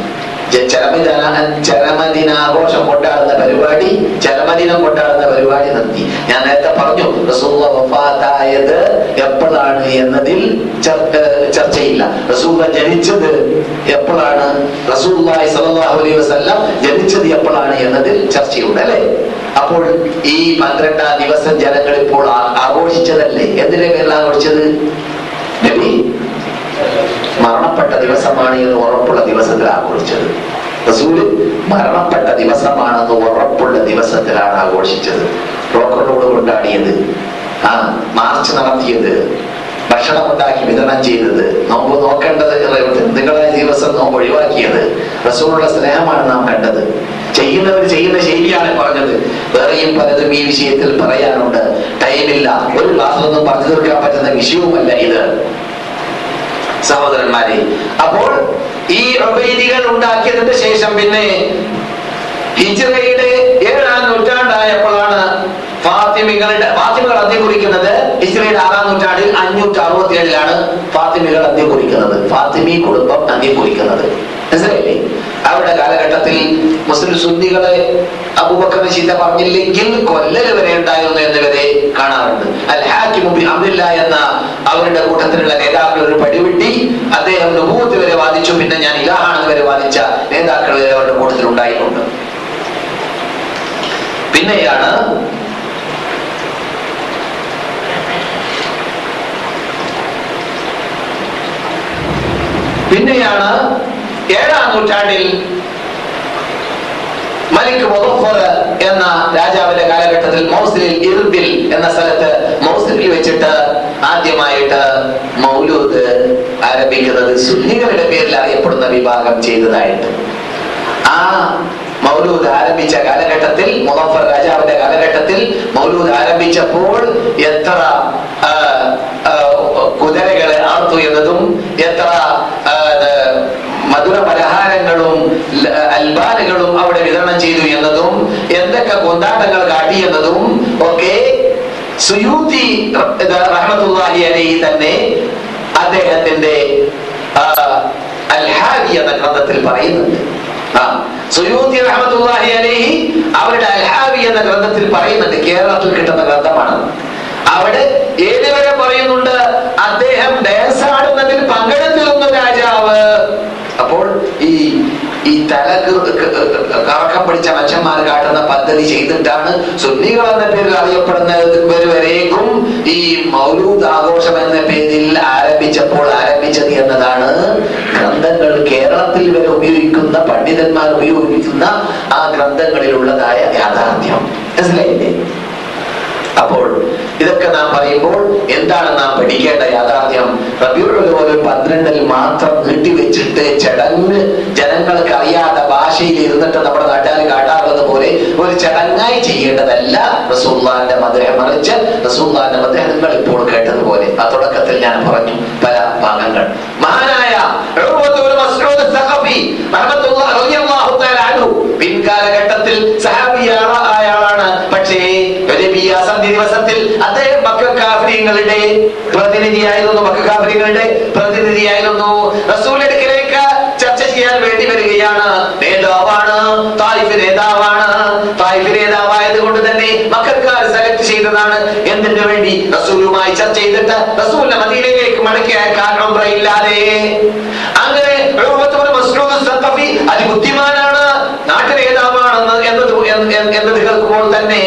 ചരമദിന ചരമദിനാഘോഷം കൊണ്ടാടുന്ന പരിപാടി ചരമദിനം കൊണ്ടാടുന്ന പരിപാടി നടത്തി ഞാൻ നേരത്തെ പറഞ്ഞു റസൂള്ള വഫാത്തായത് എപ്പോഴാണ് എന്നതിൽ ചർച്ചയില്ല. റസൂള്ള ജനിച്ചത് എപ്പോഴാണ്? സ്വല്ലല്ലാഹു അലൈഹി വസല്ലം ജനിച്ചത് എപ്പോഴാണ് എന്നതിൽ ചർച്ചയുണ്ട് അല്ലേ? അപ്പോൾ ഈ പന്ത്രണ്ടാം ദിവസം ജനങ്ങൾ ഇപ്പോൾ ആഘോഷിച്ചതല്ലേ? എന്തിന്റെ പേരിൽ ആഘോഷിച്ചത്? മരണപ്പെട്ട ദിവസമാണ് എന്ന് ഉറപ്പുള്ള ദിവസത്തിൽ ആഘോഷിച്ചത് റസൂൽ മരണപ്പെട്ട ദിവസമാണെന്ന് ഉറപ്പുള്ള ദിവസത്തിലാണ് ആഘോഷിച്ചത്. റോക്കറോട് കൊണ്ടാടിയത് ആ മാർച്ച് നടത്തിയത് ഭക്ഷണം ഉണ്ടാക്കി വിതരണം ചെയ്തത് നോമ്പ് നോക്കേണ്ടത് നിങ്ങളെ ദിവസം നോമ്പ് ഒഴിവാക്കിയത് റസൂലുള്ള സ്നേഹമാണ് നാം കണ്ടത്. ചെയ്യുന്നവർ ചെയ്യുന്ന ശൈലിയാണ് പറഞ്ഞത്. വേറെയും പലതും ഈ വിഷയത്തിൽ പറയാനുണ്ട്. ടൈമില്ല. ഒരു ക്ലാസ്സിലൊന്നും പറഞ്ഞു തീർക്കാൻ പറ്റുന്ന വിഷയവുമല്ല ഇത്. സഹോദരന്മാരെ. അപ്പോൾ ഈ ഉബൈദികൾ ഉണ്ടാക്കിയതിന് ശേഷം പിന്നെ ഹിജറയുടെ ഏഴാം നൂറ്റാണ്ടായപ്പോഴാണ് ഫാത്തിമികളുടെ ഫാത്തിമകൾ അധ്യം കുറിക്കുന്നത് ഹിജറയുടെ ആറാം നൂറ്റാണ്ടിൽ അഞ്ഞൂറ്റി അറുപത്തി ഏഴിലാണ് ഫാത്തിമികൾ അധ്യം കുറിക്കുന്നത്. ഫാത്തിമി കുടുംബം അധ്യം കുറിക്കുന്നത്. മനസ്സിലായില്ലേ? അവരുടെ കാലഘട്ടത്തിൽ മുസ്ലിം സുന്നികളെ അബൂബക്കർ ചീത്ത പറഞ്ഞില്ലെങ്കിൽ കൊല്ലല് വരെ ഉണ്ടായിരുന്നു എന്നിവരെ കാണാറുണ്ട്. അൽ എന്ന അവരുടെ കൂട്ടത്തിലുള്ള നേതാക്കൾ ഒരു പടിവിട്ടി അദ്ദേഹം നുഭൂത്ത് വരെ വാദിച്ചു. പിന്നെ ഞാൻ ഇലാഹാണെന്ന് വരെ വാദിച്ച നേതാക്കൾ അവരുടെ കൂട്ടത്തിൽ ഉണ്ടായിട്ടുണ്ട്. പിന്നെയാണ് പിന്നെയാണ് ഏഴാം നൂറ്റാണ്ടിൽ മലിക് മുഹഫർ എന്ന രാജാവിന്റെ കാലഘട്ടത്തിൽ മൗസിലിൽ ഇർബിൽ എന്ന സ്ഥലത്ത് മൗസിലിൽ വെച്ചിട്ട് ആദ്യമായിട്ട് മൗലൂദ് ആരംഭിക്കുന്നത് സുന്നികളുടെ പേരിൽ അറിയപ്പെടുന്ന വിഭാഗം ചെയ്തതായിട്ട്. ആ മൗലൂദ് ആരംഭിച്ച കാലഘട്ടത്തിൽ മുഹഫർ രാജാവിന്റെ കാലഘട്ടത്തിൽ മൗലൂദ് ആരംഭിച്ചപ്പോൾ എത്ര കുതിരകളെ ആർത്തു എന്നതും എത്ര ആ, ഇത്, മധുര പലഹാരങ്ങളും ല- അൽബാനുകളും അവിടെ വിതരണം ചെയ്തു എന്നതും എന്തൊക്കെ കൊണ്ടാട്ടങ്ങൾ കാട്ടി എന്നതും ഒക്കെ സുയൂത്തി റഹ്മത്തുള്ളാഹി അലൈഹി തന്നെ അദ്ദേഹത്തിന്റെ ആ, അൽഹാദി എന്ന ഗ്രന്ഥത്തിൽ പറയുന്നുണ്ട്. സുയൂത്തി റഹ്മത്തുള്ളാഹി അലൈഹി അവരുടെ അൽഹാവി എന്ന ഗ്രന്ഥത്തിൽ പറയുന്നുണ്ട്. കേരളത്തിൽ കിട്ടുന്ന ഗ്രന്ഥമാണ്. അവിടെ ഏതുവരെ പറയുന്നുണ്ട്? അദ്ദേഹം ഡാൻസ് ആടുന്നതിൽ പങ്കെടുത്തിരുന്നു രാജാവ്. കറക്കം പിടിച്ച മച്ചന്മാർ കാട്ടുന്ന പദ്ധതി ചെയ്തിട്ടാണ് സുന്നികൾ എന്ന പേരിൽ അറിയപ്പെടുന്നത്. വരേക്കും ഈ മൗലൂദ് ആഘോഷം എന്ന പേരിൽ ആരംഭിച്ചപ്പോൾ ആരംഭിച്ചത് എന്നതാണ്. ഗ്രന്ഥങ്ങൾ കേരളത്തിൽ വരെ ഉപയോഗിക്കുന്ന പണ്ഡിതന്മാർ ഉപയോഗിക്കുന്ന ആ ഗ്രന്ഥങ്ങളിലുള്ളതായ യാഥാർത്ഥ്യം. മനസ്സിലായില്ലേ? അപ്പോൾ ഇതൊക്കെ നാം പറയുമ്പോൾ എന്താണ് നാം പഠിക്കേണ്ട യാഥാർത്ഥ്യം? റബിയുള്ളവർ പന്ത്രണ്ടിൽ മാത്രം നീട്ടിവെച്ചിട്ട് ചടങ്ങ് ജനങ്ങൾക്ക് അറിയാത്ത ഭാഷയിൽ ഇരുന്നിട്ട് നമ്മുടെ നാട്ടുകാർ കാട്ടാറുള്ളത് പോലെ ഒരു ചടങ്ങായി ചെയ്യേണ്ടതല്ല. റസൂള്ളാന്റെ മധുരം മറിച്ച് റസൂള്ളാന്റെ മധുരം നിങ്ങൾ ഇപ്പോൾ കേട്ടതുപോലെ. ആ തുടക്കത്തിൽ ഞാൻ പറഞ്ഞു പല ഭാഗങ്ങൾ. മഹാനായ സന്ധി ദിവസത്തിൽ അദ്ദേഹം മക്ക കാഫിര്യങ്ങളുടെ പ്രതിനിധിയായിരുന്നു മക്ക പ്രതിനിധിയായിരുന്നു. റസൂൽ അടുക്കലേക്ക് ചർച്ച ചെയ്യാൻ വേണ്ടി വരികയാണ്. നേതാവാണ് തായിഫ് നേതാവാണ്. തായിഫ് നേതാവായത് കൊണ്ട് തന്നെ മക്കൾക്കാർ സെലക്ട് ചെയ്തതാണ് എന്തിനു വേണ്ടി റസൂലുമായി ചർച്ച ചെയ്തിട്ട് റസൂലിനെ മദീനയിലേക്ക് മടക്കി അയക്കാൻ ഇല്ലാതെ അങ്ങനെ അതിബുദ്ധിമാനാണ് നാട്ടിലേതാവാണെന്ന് എന്നത് എന്ന് എന്ന് കേൾക്കുമ്പോൾ തന്നെ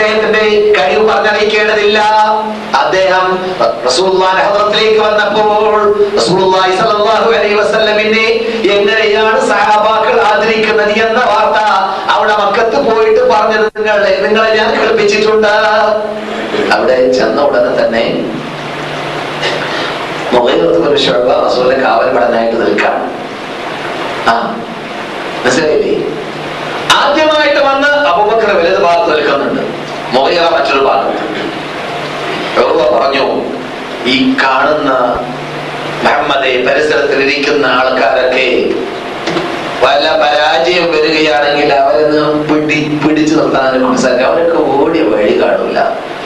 അദ്ദേഹത്തിന്റെ കഴിവ് പറഞ്ഞറിയിക്കേണ്ടതില്ല. അദ്ദേഹം ഹദ്റത്തിലേക്ക് വന്നപ്പോൾ എങ്ങനെയാണ് സഹാബാക്കൾ ആദരിക്കുന്നത് എന്ന വാർത്ത അവിടെ മക്കത്ത് പോയിട്ട് പറഞ്ഞത് നിങ്ങളെ നിങ്ങളെ ഞാൻ കേൾപ്പിച്ചിട്ടുണ്ട്. അവിടെ ചെന്ന ഉടനെ തന്നെ റസൂലിന്റെ കാവൽ പടനായിട്ട് നിൽക്കാം. ആ മനസ്സിലായില്ലേ? ആദ്യമായിട്ട് വന്ന് അബൂബക്കർ വലത് ഭാഗത്ത് നിൽക്കുന്നുണ്ട്. മുഖൈറ മറ്റൊരു ഭാഗത്ത് യഹോവ പറഞ്ഞു ഈ കാണുന്ന മുഹമ്മദെ പരിസരത്തിൽ ഇരിക്കുന്ന ആൾക്കാരൊക്കെ വല്ല പരാജയം വരികയാണെങ്കിൽ അവരെന്ന് പിടി പിടിച്ചു നിർത്താൻ മനസ്സിലാക്കി അവരൊക്കെ ഓടിയ വഴി കാണില്ല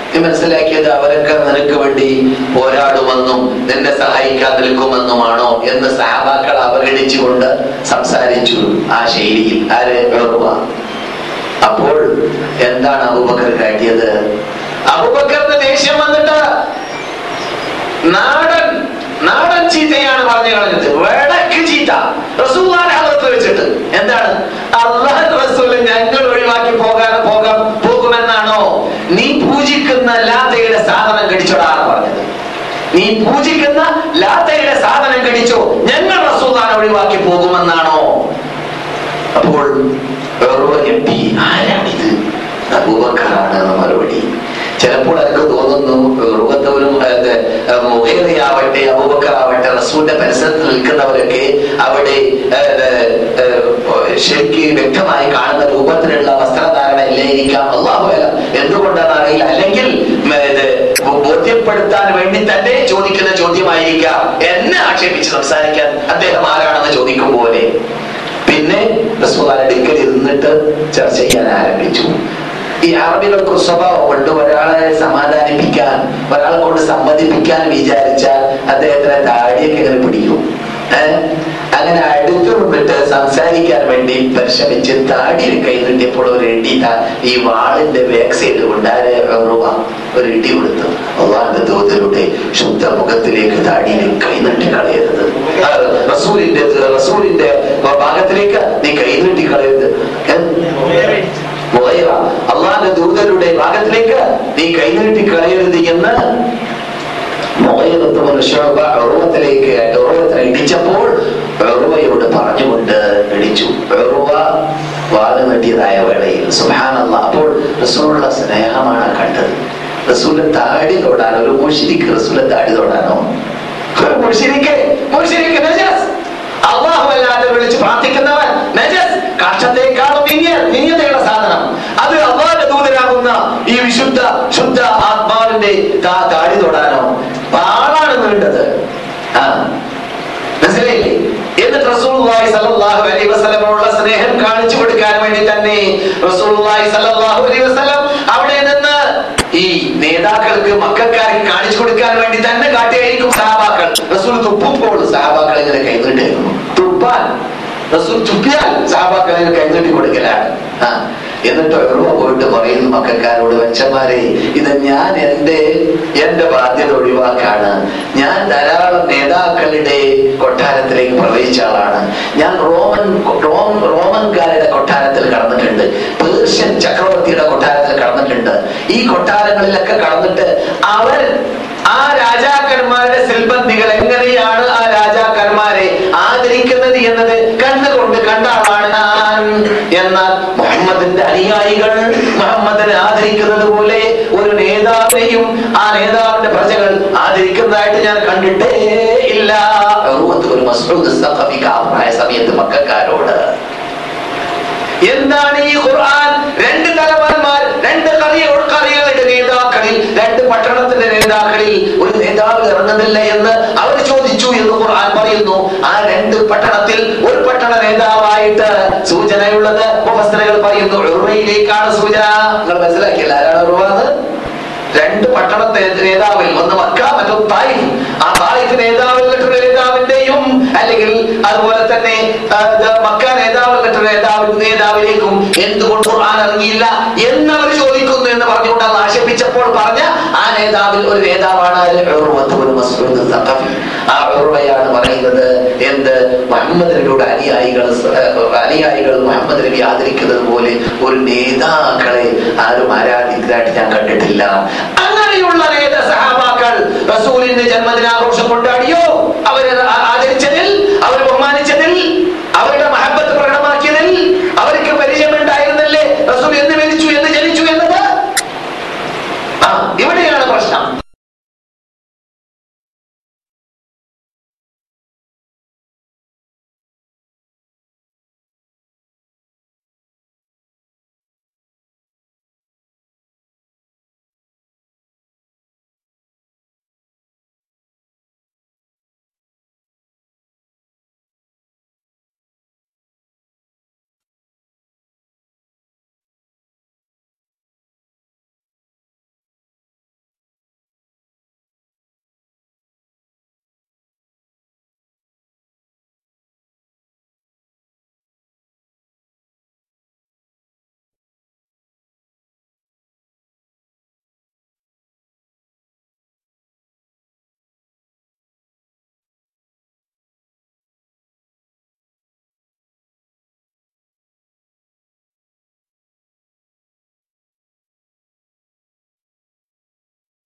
നീ മനസ്സിലാക്കിയത് അവരൊക്കെ നിനക്ക് വേണ്ടി പോരാടുമെന്നും നിന്നെ സഹായിക്കാൻ നിൽക്കുമെന്നുമാണോ എന്ന് സഹാബാക്കൾ അവഗണിച്ചുകൊണ്ട് സംസാരിച്ചു ആ ശൈലിയിൽ. ആരെ? അപ്പോൾ എന്താണ് അബുബക്കർ കാട്ടിയത്? അബുബക്കറിന് ദേഷ്യം വന്നിട്ട് നാടൻ നാടൻ ചീത്തയാണ് പറഞ്ഞു കളഞ്ഞത്. വടക്ക് ചീത്ത. റസൂലിന്റെ വെച്ചിട്ട്. എന്താണ്? അള്ളാഹ് റസൂൽ ഞങ്ങൾ ഒഴിവാക്കി പോകാൻ പോകാൻ പോകുമെന്നാണോ? നീ പൂജിക്കുന്ന ലാത്തയുടെ സാധനം കടിച്ചോടാ പറഞ്ഞത്. നീ പൂജിക്കുന്ന ലാത്തയുടെ സാധനം കടിച്ചോ ഞങ്ങൾ റസൂലാനെ ഒഴിവാക്കി പോകുമെന്നാണോ? അപ്പോൾ ഞെട്ടി ആരാണിത്? അബൂബക്കറാണ് മറുപടി. ചിലപ്പോൾ എനിക്ക് തോന്നുന്നു ഉറുവത്തവരും മുഖേറിയാവട്ടെ അബൂബക്കറാവട്ടെ റസൂലിന്റെ പരിസരത്ത് നിൽക്കുന്നവരൊക്കെ അവിടെ ശരിക്ക് വ്യക്തമായി കാണുന്ന രൂപത്തിലുള്ള വസ്ത്രധാരണ ഇല്ലായിരിക്കാം. അള്ളാഹുല എന്തുകൊണ്ടാണ് അറിയില്ല. അല്ലെങ്കിൽ ബോധ്യപ്പെടുത്താൻ വേണ്ടി തന്നെ ചോദിക്കുന്ന ചോദ്യമായിരിക്കാം. എന്നെ ആക്ഷേപിച്ച് സംസാരിക്കാൻ അദ്ദേഹം ആരാണെന്ന് ചോദിക്കും പോലെ. പിന്നെ റസൂൽ അടുക്കൽ ഇരുന്നിട്ട് ചർച്ച ചെയ്യാൻ ആരംഭിച്ചു. ഈ അറബികൾക്ക് സ്വഭാവം സ്വഭാവമുണ്ട് ഒരാളെ സമാധാനിപ്പിക്കാൻ ഒരാളെ കൊണ്ട് സമ്മതിപ്പിക്കാൻ വിചാരിച്ചാൽ അദ്ദേഹത്തിന് താടിയൊക്കെ ഇങ്ങനെ പിടിക്കും. അങ്ങനെ അടുത്തു നിന്നിട്ട് സംസാരിക്കാൻ വേണ്ടി പരിശ്രമിച്ച് താടിയിൽ കൈ നീട്ടിയപ്പോൾ ഒരു ഇടി ഈ വാളിന്റെ ബാക്ക് സൈഡ് കൊണ്ട് ആരൂപ ഒരു ഇടി കൊടുത്തു. അള്ളാന്റെ ദൂതരുടെ ശുദ്ധ മുഖത്തിലേക്ക് താടിയിലേക്ക് കൈ നീട്ടി കളയരുത്. റസൂലിന്റെ റസൂലിന്റെ ഭാഗത്തിലേക്ക് നീ കൈ നീട്ടി കളയരുത് ഏഹ്? മുഗൈറ, അള്ളാന്റെ ഭാഗത്തിലേക്ക് നീ കൈനീട്ടി കളയരുത് എന്ന് ഉറവത്തിലേക്ക് ഉറവത്തിനെ ഇടിച്ചപ്പോൾ ഉറവയോട് പറഞ്ഞുകൊണ്ട് ഇടിച്ചു. ഉറവ വാദം നീട്ടിയതായ വേളയിൽ. സുഹാനല്ല അപ്പോൾ റസൂലുള്ള സ്നേഹമാണ് കണ്ടത്. റസൂലിന്റെ താടി തൊടാനോ ഒരു മുഷിരിക്ക് റസൂലിന്റെ താടി തൊടാനോ? അള്ളാഹു വിളിച്ച് പ്രാർത്ഥിക്കുന്നവൻ സാധനം. അത് അള്ളാഹിന്റെ ദൂതനാകുന്ന ഈ വിശുദ്ധ ശുദ്ധ ആത്മാവിന്റെ താടി തൊടാനോ പാളാണ് നീണ്ടത് ആ. മനസ്സിലായില്ലേ? റസൂലുള്ളാഹി സല്ലല്ലാഹു അലൈഹി വസല്ലമയോടുള്ള സ്നേഹം കാണിച്ചു കൊടുക്കാൻ വേണ്ടി തന്നെ റസൂലുള്ളാഹി സല്ലല്ലാഹു അലൈഹി വസല്ലം അവിടെ നിന്ന് ഈ നേതാക്കൾക്ക് മക്കൾക്കാർക്ക് കാണിച്ചു കൊടുക്കാൻ വേണ്ടി തന്നെ കാട്ടിയായിരിക്കും സഹാബാക്കൾ. റസൂൽ തുപ്പുമ്പോൾ സഹാബാക്കൾ ഇങ്ങനെ കൈനീട്ടായിരുന്നു തുപ്പാൻ. റസൂൽ തുപ്പിയാൽ സഹാബാക്കൾ ഇങ്ങനെ കൈനീട്ടി കൊടുക്കലാണ്. എന്നിട്ട് എവിടെ പോയിട്ട് പറയുന്നു മക്കാരോട് വെച്ചന്മാരെ ഇത് ഞാൻ എന്റെ എന്റെ ബാധ്യത ഒഴിവാക്കാണ്. ഞാൻ ധാരാളം നേതാക്കളുടെ കൊട്ടാരത്തിലേക്ക് പ്രവേശിച്ച ആളാണ്. ഞാൻ റോമൻ റോം റോമൻകാരുടെ കൊട്ടാരത്തിൽ കടന്നിട്ടുണ്ട്. പേർഷ്യൻ ചക്രവർത്തിയുടെ കൊട്ടാരത്തിൽ കടന്നിട്ടുണ്ട്. ഈ കൊട്ടാരങ്ങളിലൊക്കെ കടന്നിട്ട് അവർ ആ രാജാക്കന്മാരുടെ സിൽബന്ധികൾ എങ്ങനെയാണ് ആ രാജാക്കന്മാരെ ആദരിക്കുന്നത് എന്നത് കണ്ടുകൊണ്ട് കണ്ട ആളാണ് ഞാൻ എന്നാൽ മുഹമ്മദിന്റെ അനുയായികൾ മുഹമ്മദിനെ ആദരിക്കുന്നത് പോലെ ഒരു നേതാവിനെയും ആ നേതാവിന്റെ പ്രജകൾ ആദരിക്കുന്നതായിട്ട് ഞാൻ കണ്ടിട്ടേ ഇല്ല. സമയത്ത് മക്കാരോട് എന്താണ് ഈ ഖുർആൻ? രണ്ട് തലവന്മാർ രണ്ട് കറികളുടെ നേതാക്കളിൽ രണ്ട് പട്ടണത്തിന്റെ നേതാക്കളിൽ ഒരു നേതാവ് ഇറങ്ങുന്നില്ല എന്ന് അവർ എന്ന് ഖുർആൻ പറയുന്നു. ആ രണ്ട് പട്ടണത്തിൽ ഒരു പട്ടണ നേതാവായിട്ട് സൂചനയുള്ളത് മുഫസ്സിറുകൾ പറയുന്നു. ഉറുവയിലേക്കാണ് സൂചന. നിങ്ങൾ മനസ്സിലാക്കിയില്ല? ആരാണ് ഉറുവാന്ന് രണ്ട് പട്ടണത്തെ നേതാവിൽ ഒന്ന് മക്ക മറ്റൊന്ന് തായിഫ്. ആ തായിഫ് നേതാവിൽ അല്ലെങ്കിൽ അതുപോലെ തന്നെ മക്ക നേതാവ് നേതാവ് നേതാവിലേക്കും എന്തുകൊണ്ട് ഖുർആൻ ഇറങ്ങിയില്ല എന്നവർ ചോദിക്കുന്നു എന്ന് പറഞ്ഞുകൊണ്ട് അത് ആക്ഷേപിച്ചപ്പോൾ പറഞ്ഞ ആ നേതാവിൽ ഒരു നേതാവാണ്. ആ ഉർവയാണ് പറയുന്നത് എന്ത്? മുഹമ്മദ് നബിയുടെ അനുയായികൾ അനുയായികൾ മുഹമ്മദ് നബി ആദരിക്കുന്നത് പോലെ ഒരു നേതാക്കളെ ആരും ആരാധിക്കുന്നതായിട്ട് ഞാൻ കണ്ടിട്ടില്ല. അങ്ങനെയുള്ള നേത സഹാബാക്കൾ റസൂലിന്റെ ജന്മദിനാഘോഷം കൊണ്ടാടിയോ? അവർ